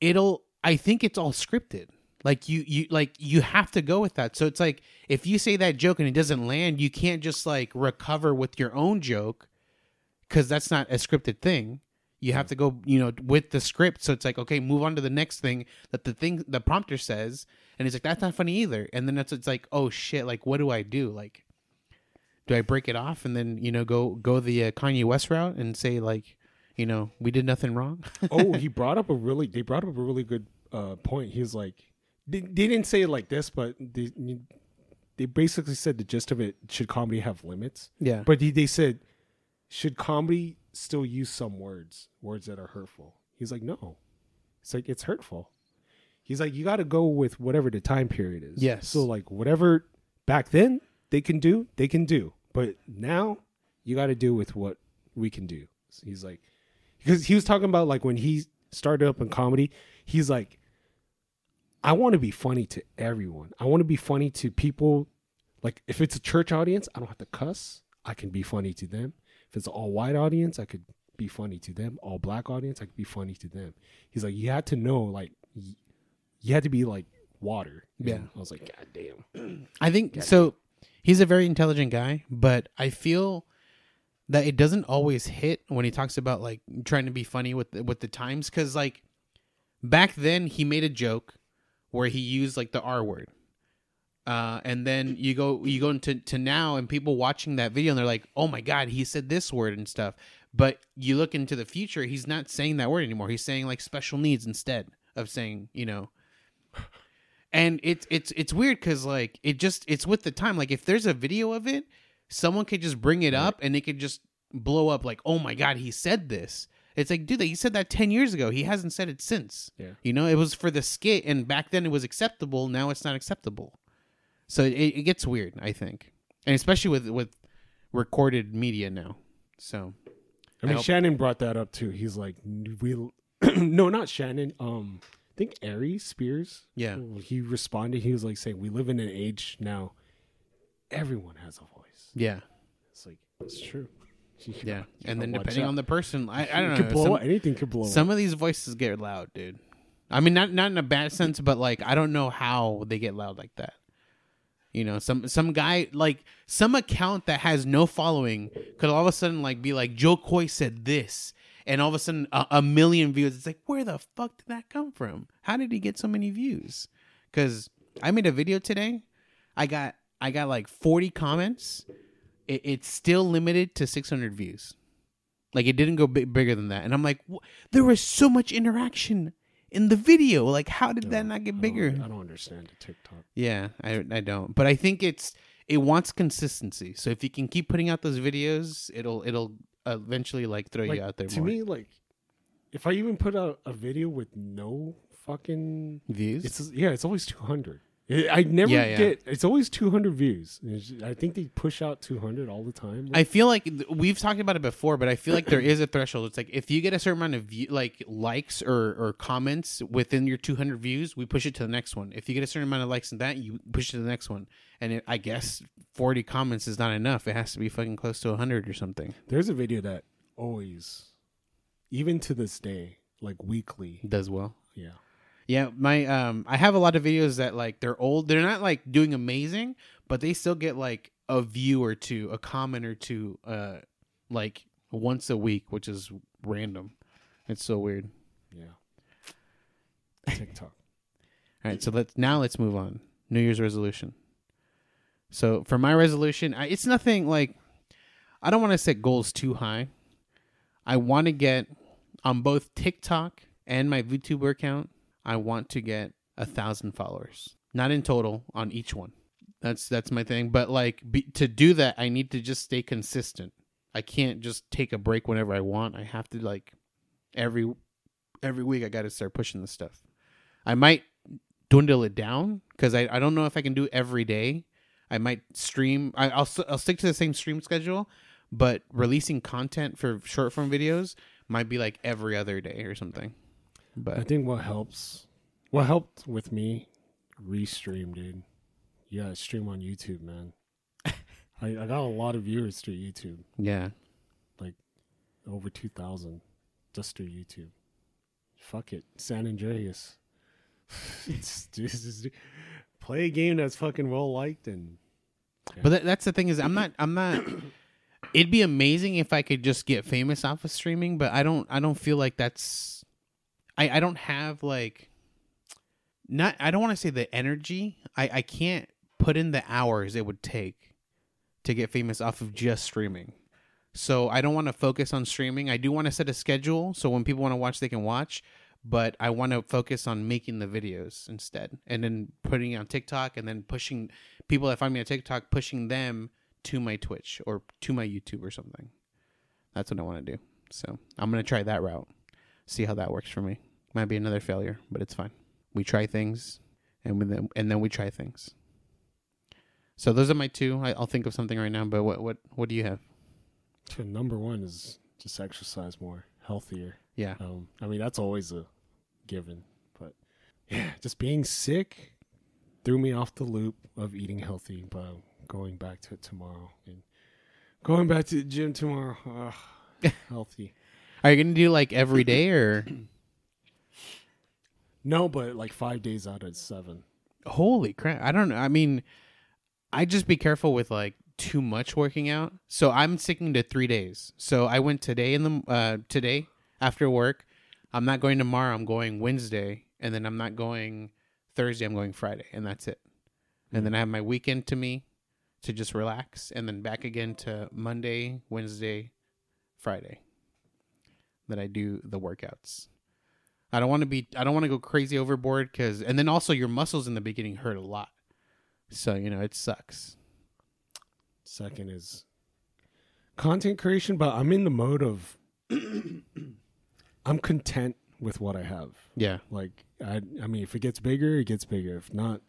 it'll I think it's all scripted. Like you you like you have to go with that. So it's like if you say that joke and it doesn't land, you can't just like recover with your own joke because that's not a scripted thing. You have to go, you know, with the script. So it's like, okay, move on to the next thing that the thing the prompter says, and he's like, that's not funny either. And then it's it's like, oh shit, like what do I do? Like, do I break it off and then you know go go the uh, Kanye West route and say like, you know, we did nothing wrong? oh, he brought up a really they brought up a really good uh, point. He's like they, they didn't say it like this, but they they basically said the gist of it should comedy have limits. yeah, But he, they said, should comedy still use some words, words that are hurtful? He's like, no. It's like it's hurtful. He's like, you got to go with whatever the time period is. Yes. So like whatever back then they can do, they can do. But now you got to do with what we can do. So he's like, because he was talking about like when he started up in comedy, he's like, I want to be funny to everyone. I want to be funny to people. Like if it's a church audience, I don't have to cuss. I can be funny to them. If it's an all white audience, I could be funny to them. All black audience, I could be funny to them. He's like, you had to know, like, you had to be like water. And Yeah. I was like, God damn. I think so. He's a very intelligent guy, but I feel that it doesn't always hit when he talks about like trying to be funny with the, with the times because like back then he made a joke where he used like the R word. Uh, and then you go you go into to now and people watching that video and they're like, "Oh my god, he said this word and stuff." But you look into the future, he's not saying that word anymore. He's saying like special needs instead of saying, you know, and it's it's it's weird because like it just it's with the time. Like if there's a video of it someone could just bring it up and it could just blow up like oh my god he said this. It's like dude he said that 10 years ago. He hasn't said it since. Yeah. you know it was for the skit and back then it was acceptable. Now it's not acceptable. So it, it gets weird i think. And especially with with recorded media now. So I mean, hope- Shannon brought that up too. He's like, we, no, not Shannon. Um, I think Ari Spears. Yeah. He responded. He was like saying, we live in an age now. Everyone has a voice. yeah It's like it's true. You yeah and then depending out. on the person i, I don't know blow some- up. anything could blow up. Some of these voices get loud, dude. I mean, not not in a bad sense, but like I don't know how they get loud like that. You know, some some guy like some account that has no following could all of a sudden like be like Jo Koy said this, and all of a sudden a, a million views. It's like where the fuck did that come from? How did he get so many views? Because I made a video today, I got I got like forty comments. It, it's still limited to six hundred views. Like it didn't go big, bigger than that. And I'm like, "Wh- there was so much interaction in the video. Like, how did that not get bigger? I don't, I don't understand the TikTok. Yeah, I I don't. But I think it's it wants consistency. So if you can keep putting out those videos, it'll it'll eventually like throw Like, you out there to more. me, like, if I even put out a video with no fucking, Views. it's yeah, it's always two hundred. I never Yeah, yeah. get. It's always two hundred views. I think they push out two hundred all the time. I feel like we've talked about it before, but I feel like there is a threshold. It's like if you get a certain amount of view, like likes or, or comments within your 200 views, we push it to the next one. If you get a certain amount of likes in that, you push it to the next one. And it, I guess 40 comments is not enough. It has to be fucking close to 100 or something. There's a video that always, even to this day, like weekly. Does well. Yeah. Yeah, my um, I have a lot of videos that like they're old. They're not like doing amazing, but they still get like a view or two, a comment or two, uh, like once a week, which is random. It's so weird. Yeah. TikTok. All right, so let's now let's move on. New Year's resolution. So for my resolution, I, it's nothing like I don't want to set goals too high. I want to get on both TikTok and my VTuber account. I want to get a thousand followers, not in total on each one. That's that's my thing. But like be, to do that, I need to just stay consistent. I can't just take a break whenever I want. I have to like every every week. I got to start pushing this stuff. I might dwindle it down because I, I don't know if I can do every day. I might stream. I, I'll I'll stick to the same stream schedule, but releasing content for short form videos might be like every other day or something. I think what helps, what helped with me, restream, dude. Gotta stream on YouTube, man. I, I got a lot of viewers through YouTube, yeah, like over two thousand, just through YouTube. Fuck it, San Andreas. It's just- play a game that's fucking well liked and but that, that's the thing is I'm not I'm not. It'd be amazing if I could just get famous off of streaming, but I don't I don't feel like that's. I I don't have like. Not I don't want to say the energy. I I can't put in the hours it would take to get famous off of just streaming. So I don't want to focus on streaming. I do want to set a schedule so when people want to watch they can watch, but I want to focus on making the videos instead and then putting it on TikTok and then pushing people that find me on TikTok pushing them to my Twitch or to my YouTube or something. That's what I want to do. So, I'm going to try that route. See how that works for me. Might be another failure, but it's fine. We try things and then and then we try things. So those are my two. I, I'll think of something right now, but what what what do you have? number one is just exercise more, healthier. Yeah. Um, I mean, that's always a given, but yeah, just being sick threw me off the loop of eating healthy, but I'm going back to it tomorrow and going back to the gym tomorrow. Ugh, healthy. Are you gonna do like every day or? No, but like five days out of seven. Holy crap! I don't know. I mean, I just be careful with like too much working out. So I'm sticking to three days. So I went today in the uh today after work. I'm not going tomorrow. I'm going Wednesday, and then I'm not going Thursday. I'm going Friday, and that's it. And then I have my weekend to me to just relax, and then back again to Monday, Wednesday, Friday. That I do the workouts. I don't want to be. I don't want to go crazy overboard because, and then also your muscles in the beginning hurt a lot. So you know it sucks. Second is content creation, but I'm in the mode of I'm content with what I have. Yeah. Like I, I mean, if it gets bigger, it gets bigger. If not,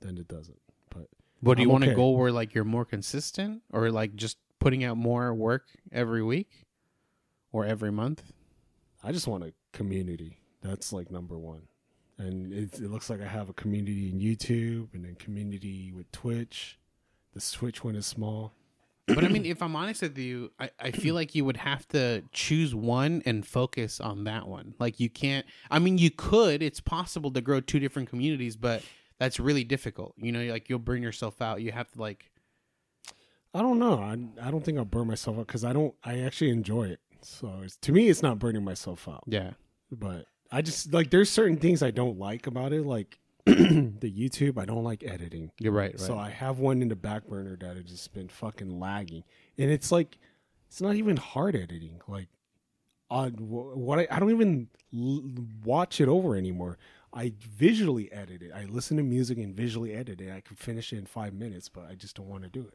then it doesn't. But But do you I'm want to okay. go where like you're more consistent, or like just putting out more work every week, or every month? I just want a community. That's like number one. And it, it looks like I have a community in YouTube and then community with Twitch. The Switch one is small. But I mean, if I'm honest with you, I, I feel like you would have to choose one and focus on that one. Like you can't. I mean, you could. It's possible to grow two different communities, but that's really difficult. You know, like you'll burn yourself out. You have to like. I don't know. I, I don't think I'll burn myself out because I don't. I actually enjoy it. So it's, to me, it's not burning myself out. Yeah. But I just like there's certain things I don't like about it, like the YouTube. I don't like editing. You're right. Right. So I have one in the back burner that has just been fucking lagging, and it's like it's not even hard editing. Like, on what I, I don't even l- watch it over anymore. I visually edit it. I listen to music and visually edit it. I can finish it in five minutes, but I just don't want to do it.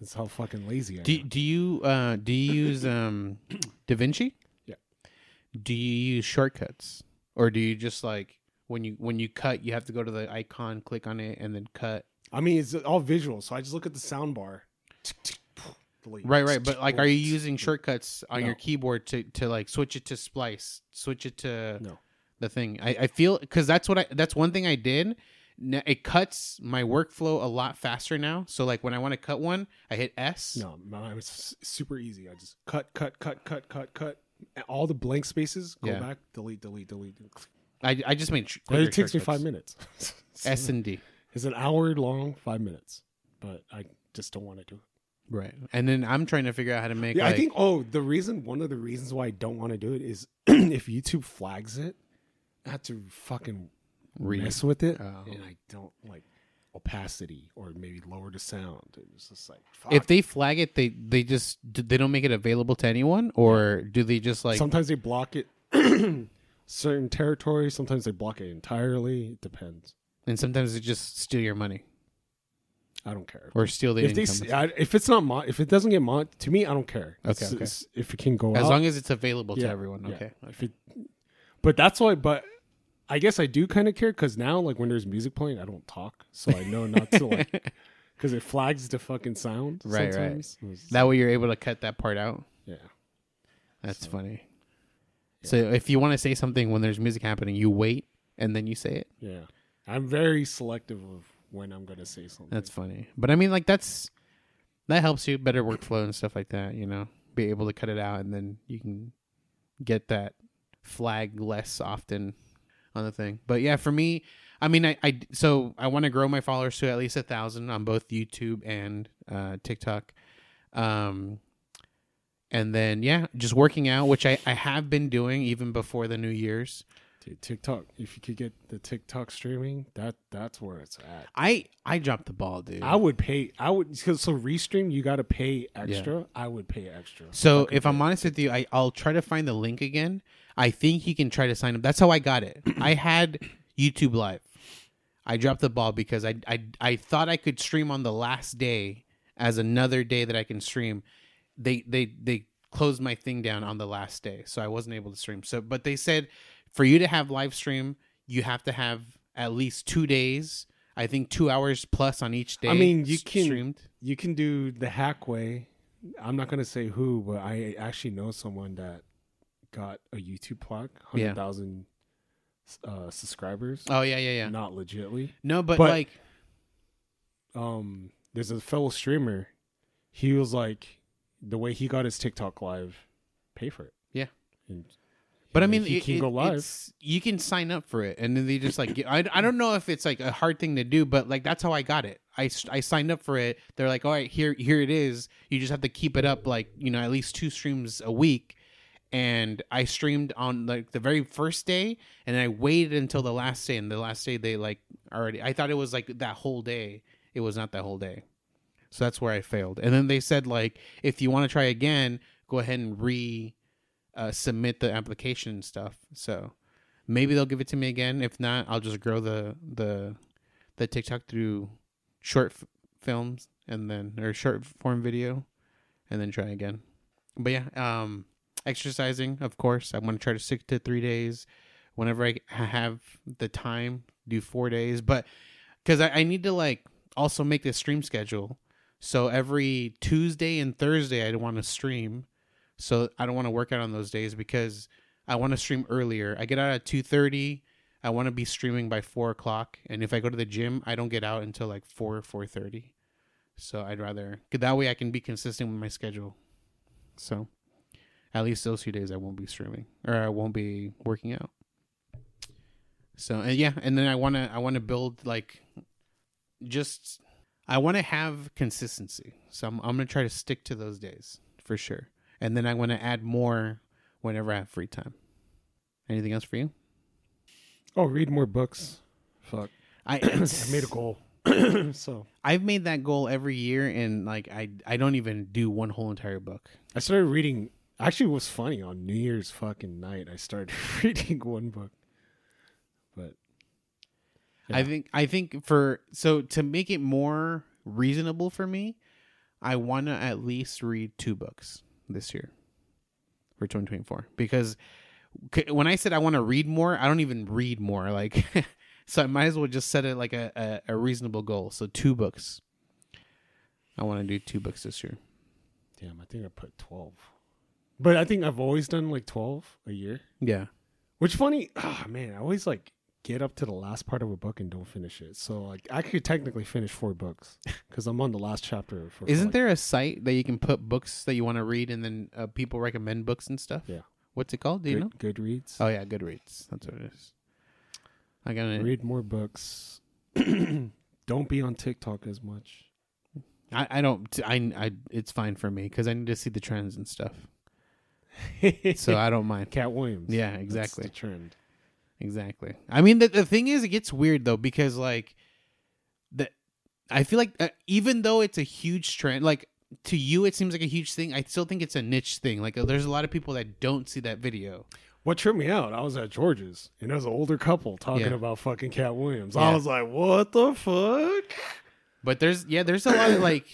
That's how fucking lazy I Do am. do you uh do you use um DaVinci? Do you use shortcuts or do you just like when you when you cut you have to go to the icon, click on it, and then cut? I mean, it's all visual, so I just look at the sound bar. Right, right. But like, are you using shortcuts on your keyboard to to like switch it to splice, switch it to No. the thing? I I feel because that's what I that's one thing I did. It cuts my workflow a lot faster now. So like when I want to cut one, I hit S. No, mine was super easy. I just cut, cut, cut, cut, cut, cut. All the blank spaces, go Yeah. back, delete, delete, delete. I I just made. sh- quicker it takes me shortcuts. five minutes. S and D. It's an hour long, five minutes. But I just don't want to do it. Right. And then I'm trying to figure out how to make. Yeah, like, I think. Oh, the reason, one of the reasons why I don't want to do it is if YouTube flags it, I have to fucking Read. mess with it, Oh. and I don't like opacity or maybe lower the sound. It's just like fuck. if they flag it, they they just they don't make it available to anyone, or do they just like sometimes they block it certain territories. Sometimes they block it entirely. It depends. and sometimes they just steal your money. I don't care. or steal the if they, income. s- I, if it's not mon, if it doesn't get mon, to me, I don't care. Okay, It's- okay. it's- if it can go as out, long as it's available to everyone. yeah. Okay. If it, but that's why. But I guess I do kind of care because now, like when there's music playing, I don't talk, so I know not to like because it flags the fucking sound. Right, right. sometimes. It's- That way you're able to cut that part out. yeah. That's So- funny. So if you want to say something when there's music happening, you wait and then you say it. Yeah, I'm very selective of when I'm gonna say something. That's funny. But I mean, like that's that helps you better workflow and stuff like that. You know, be able to cut it out and then you can get that flag less often on the thing. But yeah, for me, I mean, I, I so I want to grow my followers to at least a thousand on both YouTube and uh, TikTok. Um, and then yeah, just working out, which I I have been doing even before the New Year's. Dude, TikTok. If you could get the TikTok streaming, that that's where it's at. I I dropped the ball, dude. I would pay. I would because so restream. You got to pay extra. I would pay extra. So if I'm honest with you, I, I'll try to find the link again. I think you can try to sign up. That's how I got it. I had YouTube Live. I dropped the ball because I, I I thought I could stream on the last day as another day that I can stream. They they they closed my thing down on the last day, so I wasn't able to stream. So, but they said for you to have live stream, you have to have at least two days. I think two hours plus on each day. I mean, you can- streamed. you can do the hack way. I'm not gonna say who, but I actually know someone that got a YouTube plaque, Yeah. hundred thousand uh, subscribers. Oh yeah yeah yeah. Not legitly. No, but, But- like Um, there's a fellow streamer. He was like, the way he got his TikTok live, pay for it. Yeah. And, But I mean, it- can it- go live. it's- you can sign up for it, and then they just like. get- I I don't know if it's like a hard thing to do, but like that's how I got it. I, I signed up for it. They're like, all right, here here it is. You just have to keep it up, like you know, at least two streams a week. And I streamed on like the very first day, and I waited until the last day. And the last day, they like already. I thought it was like that whole day. It was not that whole day. So that's where I failed. And then they said like, if you want to try again, go ahead and re uh, submit the application and stuff. So maybe they'll give it to me again. If not, I'll just grow the the the TikTok through short f- films and then or short form video, and then try again. But yeah, um, exercising, of course. I want to try to stick to three days. Whenever I have the time, do four days. But because I, I need to like also make this stream schedule. So every Tuesday and Thursday, I don't want to stream. So I don't want to work out on those days because I want to stream earlier. I get out at two thirty. I want to be streaming by four o'clock, and if I go to the gym, I don't get out until like four four thirty. So I'd rather that way I can be consistent with my schedule. So at least those few days I won't be streaming or I won't be working out. So and yeah, and then I want to I want to build like just I want to have consistency. So I'm I'm gonna try to stick to those days for sure, and then I want to add more whenever I have free time. Anything else for you? oh, read more books. Fuck. I I made a goal. so I've made that goal every year, and like I I don't even do one whole entire book. I started reading. Actually, it was funny on New Year's fucking night. I started reading one book, but I think I think for so to make it more reasonable for me, I want to at least read two books this year for 2024 because when I said I want to read more, I don't even read more like so I might as well just set it like a, a, a reasonable goal. So two books. I want to do two books this year. damn, I think I put twelve. But I think I've always done like twelve a year. Yeah. Which funny, ah man, I always like get up to the last part of a book and don't finish it. So like I could technically finish four books because I'm on the last chapter. For Isn't like, there a site that you can put books that you want to read and then uh, people recommend books and stuff? Yeah. What's it called? Do you know? Goodreads? Oh yeah, Goodreads. That's what it is. I gotta. Read more books. don't be on TikTok as much. I, I don't. I, I. It's fine for me because I need to see the trends and stuff. So I don't mind. Katt Williams. Yeah, That's exactly. the trend. Exactly. I mean, the the thing is, it gets weird though because like the I feel like uh, even though it's a huge trend, like to you it seems like a huge thing. I still think it's a niche thing. Like uh, there's a lot of people that don't see that video. What tripped me out? I was at George's and there was an older couple talking Yeah. about fucking Katt Williams. Yeah. I was like, what the fuck? But there's yeah, there's a lot of like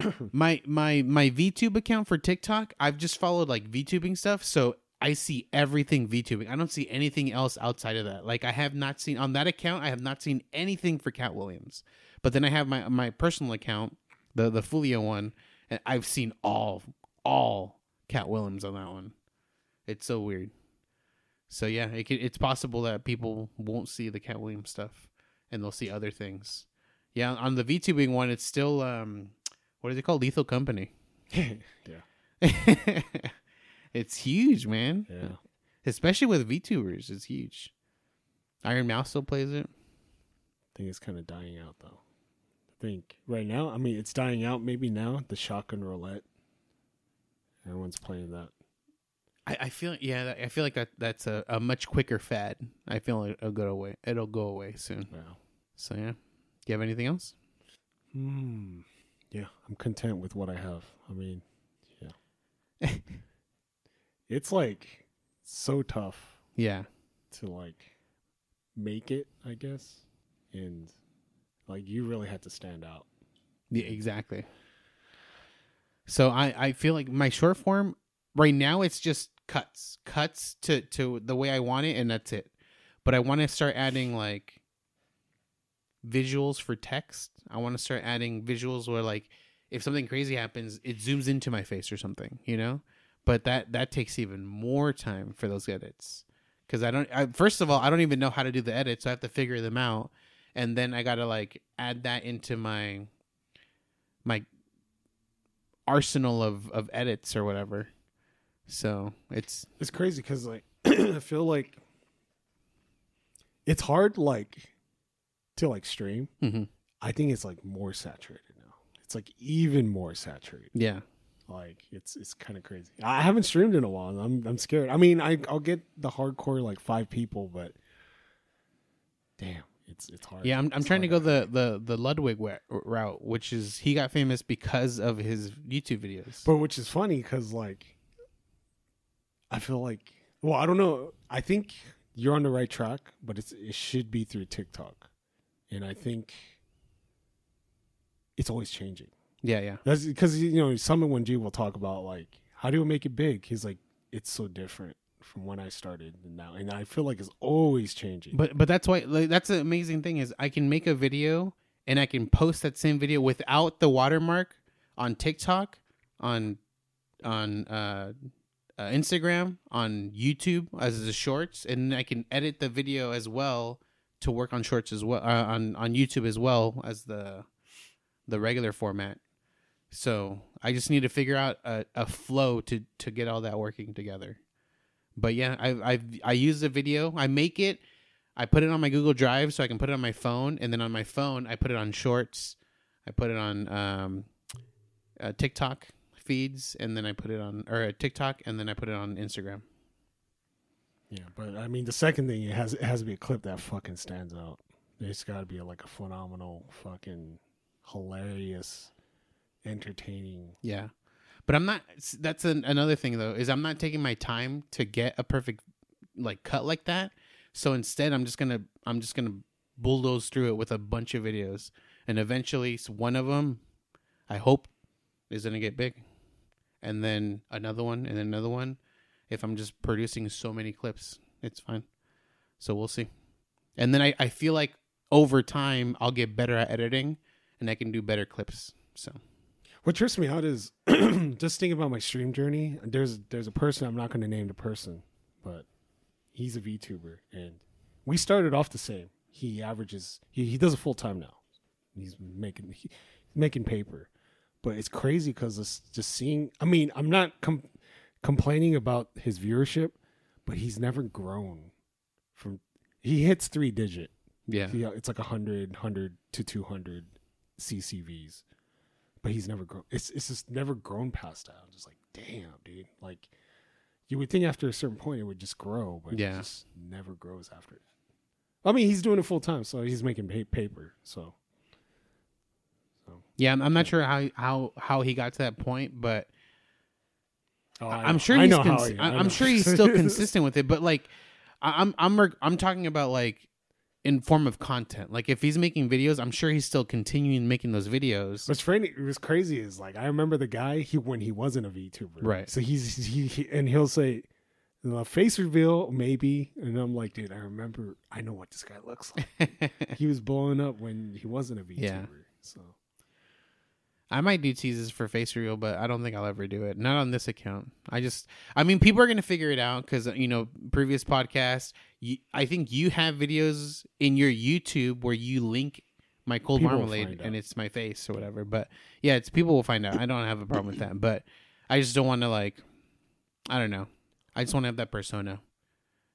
my my my VTube account for TikTok. I've just followed like VTubing stuff, so I see everything VTubing. I don't see anything else outside of that. Like I have not seen on that account. I have not seen anything for Katt Williams. But then I have my my personal account, the the Fulio one, and I've seen all all Katt Williams on that one. It's so weird. So yeah, it it's possible that people won't see the Katt Williams stuff and they'll see other things. Yeah, on the VTubing one, it's still um, what is it called? Lethal Company. yeah. it's huge, man. Yeah. Especially with VTubers, it's huge. Ironmouse still plays it. I think it's kind of dying out though. I think right now, I mean, it's dying out. Maybe now the shotgun roulette. Everyone's playing that. I, I feel yeah, I feel like that that's a, a much quicker fad. I feel like it'll go away. It'll go away soon. Wow. So yeah. Do you have anything else? Hmm. Yeah, I'm content with what I have. I mean, yeah. it's like so tough Yeah. to like make it, I guess. And like you really had to stand out. Yeah, exactly. So I I feel like my short form right now it's just cuts, cuts to to the way I want it, and that's it. But I want to start adding like visuals for text. I want to start adding visuals where like if something crazy happens, it zooms into my face or something, you know. But that that takes even more time for those edits because I don't. I, first of all, I don't even know how to do the edits, so I have to figure them out, and then I gotta like add that into my my arsenal of of edits or whatever. So it's It's crazy because like I feel like it's hard like to like stream. mhm. I think it's like more saturated now. It's like even more saturated. yeah, Like it's it's kind of crazy. I haven't streamed in a while. I'm I'm scared. I mean, I I'll get the hardcore like five people, but damn, it's it's hard. yeah. I'm I'm It's trying to go the the the Ludwig route, which is he got famous because of his YouTube videos. But which is funny because like I feel like well, I don't know. I think you're on the right track, but it's it should be through TikTok, and I think it's always changing. yeah, yeah, That's because you know Summit1G will talk about like how do you make it big. He's like it's so different from when I started and now, and I feel like it's always changing. but but that's why like, that's the amazing thing is I can make a video and I can post that same video without the watermark on TikTok, on on uh, uh, Instagram, on YouTube as the shorts, and I can edit the video as well to work on shorts as well uh, on on YouTube as well as the the regular format. So I just need to figure out a, a flow to to get all that working together. But yeah, I I I use the video, I make it, I put it on my Google Drive so I can put it on my phone, and then on my phone I put it on Shorts, I put it on um, uh, TikTok feeds, and then I put it on or uh, TikTok, and then I put it on Instagram. Yeah, but I mean the second thing it has it has to be a clip that fucking stands out. It's got to be like a phenomenal, fucking hilarious, entertaining. Yeah, but I'm not. That's an, another thing though is I'm not taking my time to get a perfect like cut like that. So instead, I'm just gonna I'm just gonna bulldoze through it with a bunch of videos, and eventually, one of them, I hope, is gonna get big, and then another one, and then another one. If I'm just producing so many clips, it's fine. So we'll see. And then I, I feel like over time I'll get better at editing, and I can do better clips. So. What trips me out is just thinking about my stream journey. There's there's a person I'm not going to name the person, but he's a VTuber, and we started off the same. He averages he, he does it full time now. He's making he, making paper, but it's crazy because just seeing. I mean, I'm not com- complaining about his viewership, but he's never grown from. He hits three digit. Yeah. Yeah, uh, it's like 100, 100 to 200 CCVs. But he's never grown. It's it's just never grown past that. I'm just like, damn, dude. Like, you would think after a certain point it would just grow, but Yeah. it just never grows after it. I mean, he's doing it full time, so he's making pa- paper. So Yeah, I'm, I'm not sure how how how he got to that point, but Oh, I am sure I he's know how he- I I I'm know. sure he's still consistent with it. But like, I- I'm I'm reg- I'm talking about like in form of content. Like if he's making videos, I'm sure he's still continuing making those videos. What's funny, what's crazy is like I remember the guy he when he wasn't a VTuber, Right. So he's he, he and he'll say, "The face reveal maybe," and I'm like, dude, I remember, I know what this guy looks like. he was blowing up when he wasn't a VTuber. Yeah. So I might do teases for face reveal, but I don't think I'll ever do it. Not on this account. I just, I mean, people are gonna figure it out because you know, previous podcast. You, I think you have videos in your YouTube where you link my cold People marmalade and it's my face or whatever. But yeah, it's people will find out. I don't have a problem with that, but I just don't want to like, I don't know. I just want to have that persona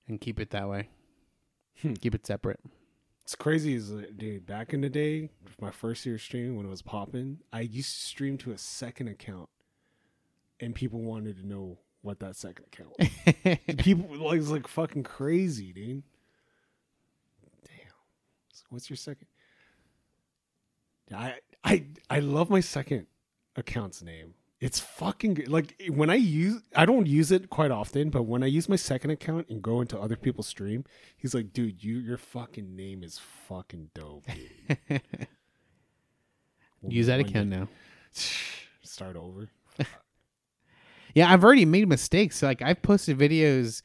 and keep it that way. Hmm. Keep it separate. It's crazy, is uh, dude. Back in the day, my first year streaming when it was popping, I used to stream to a second account, and people wanted to know what that second account. was. people like it's like fucking crazy, dude. Damn. So what's your second? I I I love my second account's name. It's fucking good. Like eh, when I use, I don't use it quite often, but when I use my second account and go into other people's stream, he's like, "Dude, you your fucking name is fucking dope." Use that account day- now. Start over. Yeah, I've already made mistakes. Like I've posted videos.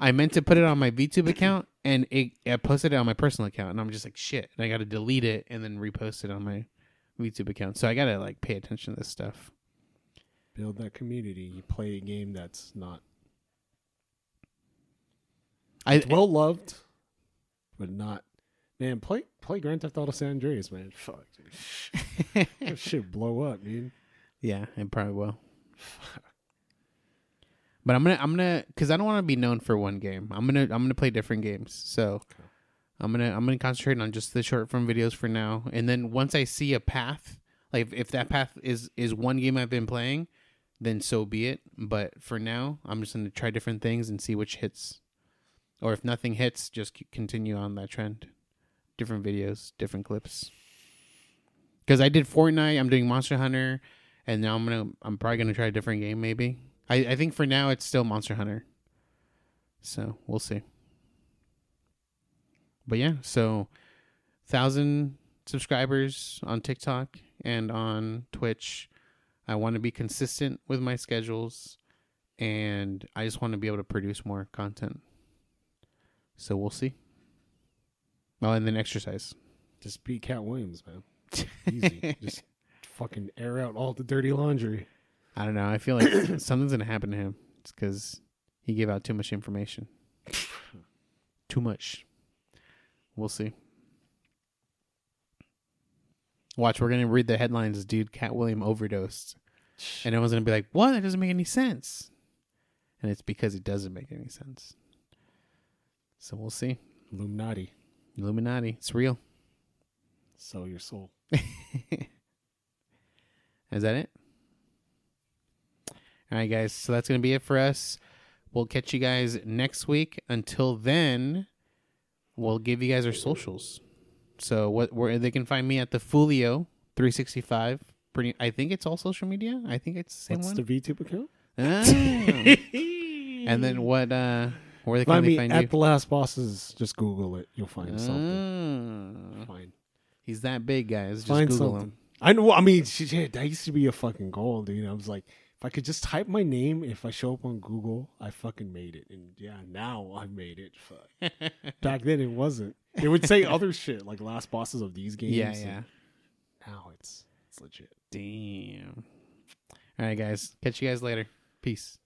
I meant to put it on my VTube account, and it I posted it on my personal account, and I'm just like shit. And I got to delete it and then repost it on my VTube account. So I gotta like pay attention to this stuff. Build that community. You play a game that's not I well loved, but not. Man, play play Grand Theft Auto San Andreas, man. Fuck, dude. that shit blow up, dude. yeah, it probably will. Fuck. But I'm gonna I'm gonna because I don't want to be known for one game. I'm gonna I'm gonna play different games. So Okay. I'm gonna I'm gonna concentrate on just the short form videos for now. And then once I see a path, like if, if that path is is one game I've been playing, then so be it. But for now, I'm just gonna try different things and see which hits. Or if nothing hits, just continue on that trend. Different videos, different clips. Because I did Fortnite, I'm doing Monster Hunter, and now I'm gonna I'm probably gonna try a different game maybe. I, I think for now it's still Monster Hunter. So we'll see. But yeah, so thousand subscribers on TikTok and on Twitch. I want to be consistent with my schedules and I just want to be able to produce more content. So we'll see. Oh, and then exercise. Just beat Katt Williams, man. Easy. Just fucking air out all the dirty laundry. I don't know. I feel like something's gonna happen to him. It's because he gave out too much information. too much. We'll see. Watch, we're gonna read the headlines. Dude, Katt William overdosed, and everyone's gonna be like, "What? That doesn't make any sense." And it's because it doesn't make any sense. So we'll see. Illuminati. Illuminati, it's real. Sell your soul. Is that it? All right, guys. So that's going to be it for us. We'll catch you guys next week. Until then, we'll give you guys our socials. So what where they can find me at the Fulio 365. Pretty I think it's all social media. I think it's the same What's one. the VTube account? Ah. and then what uh where they can Find they me find at you? the last bosses. Just Google it. You'll find something. Ah. Fine. He's that big, guys. Just Find Google something. him. I know. I mean, shit, that used to be a fucking goal, dude. I was like, if I could just type my name, if I show up on Google, I fucking made it. And yeah, now I made it. Fuck. Back then, it wasn't. It would say other shit like last bosses of these games. yeah, yeah. Now it's it's legit. Damn. All right, guys. Catch you guys later. Peace.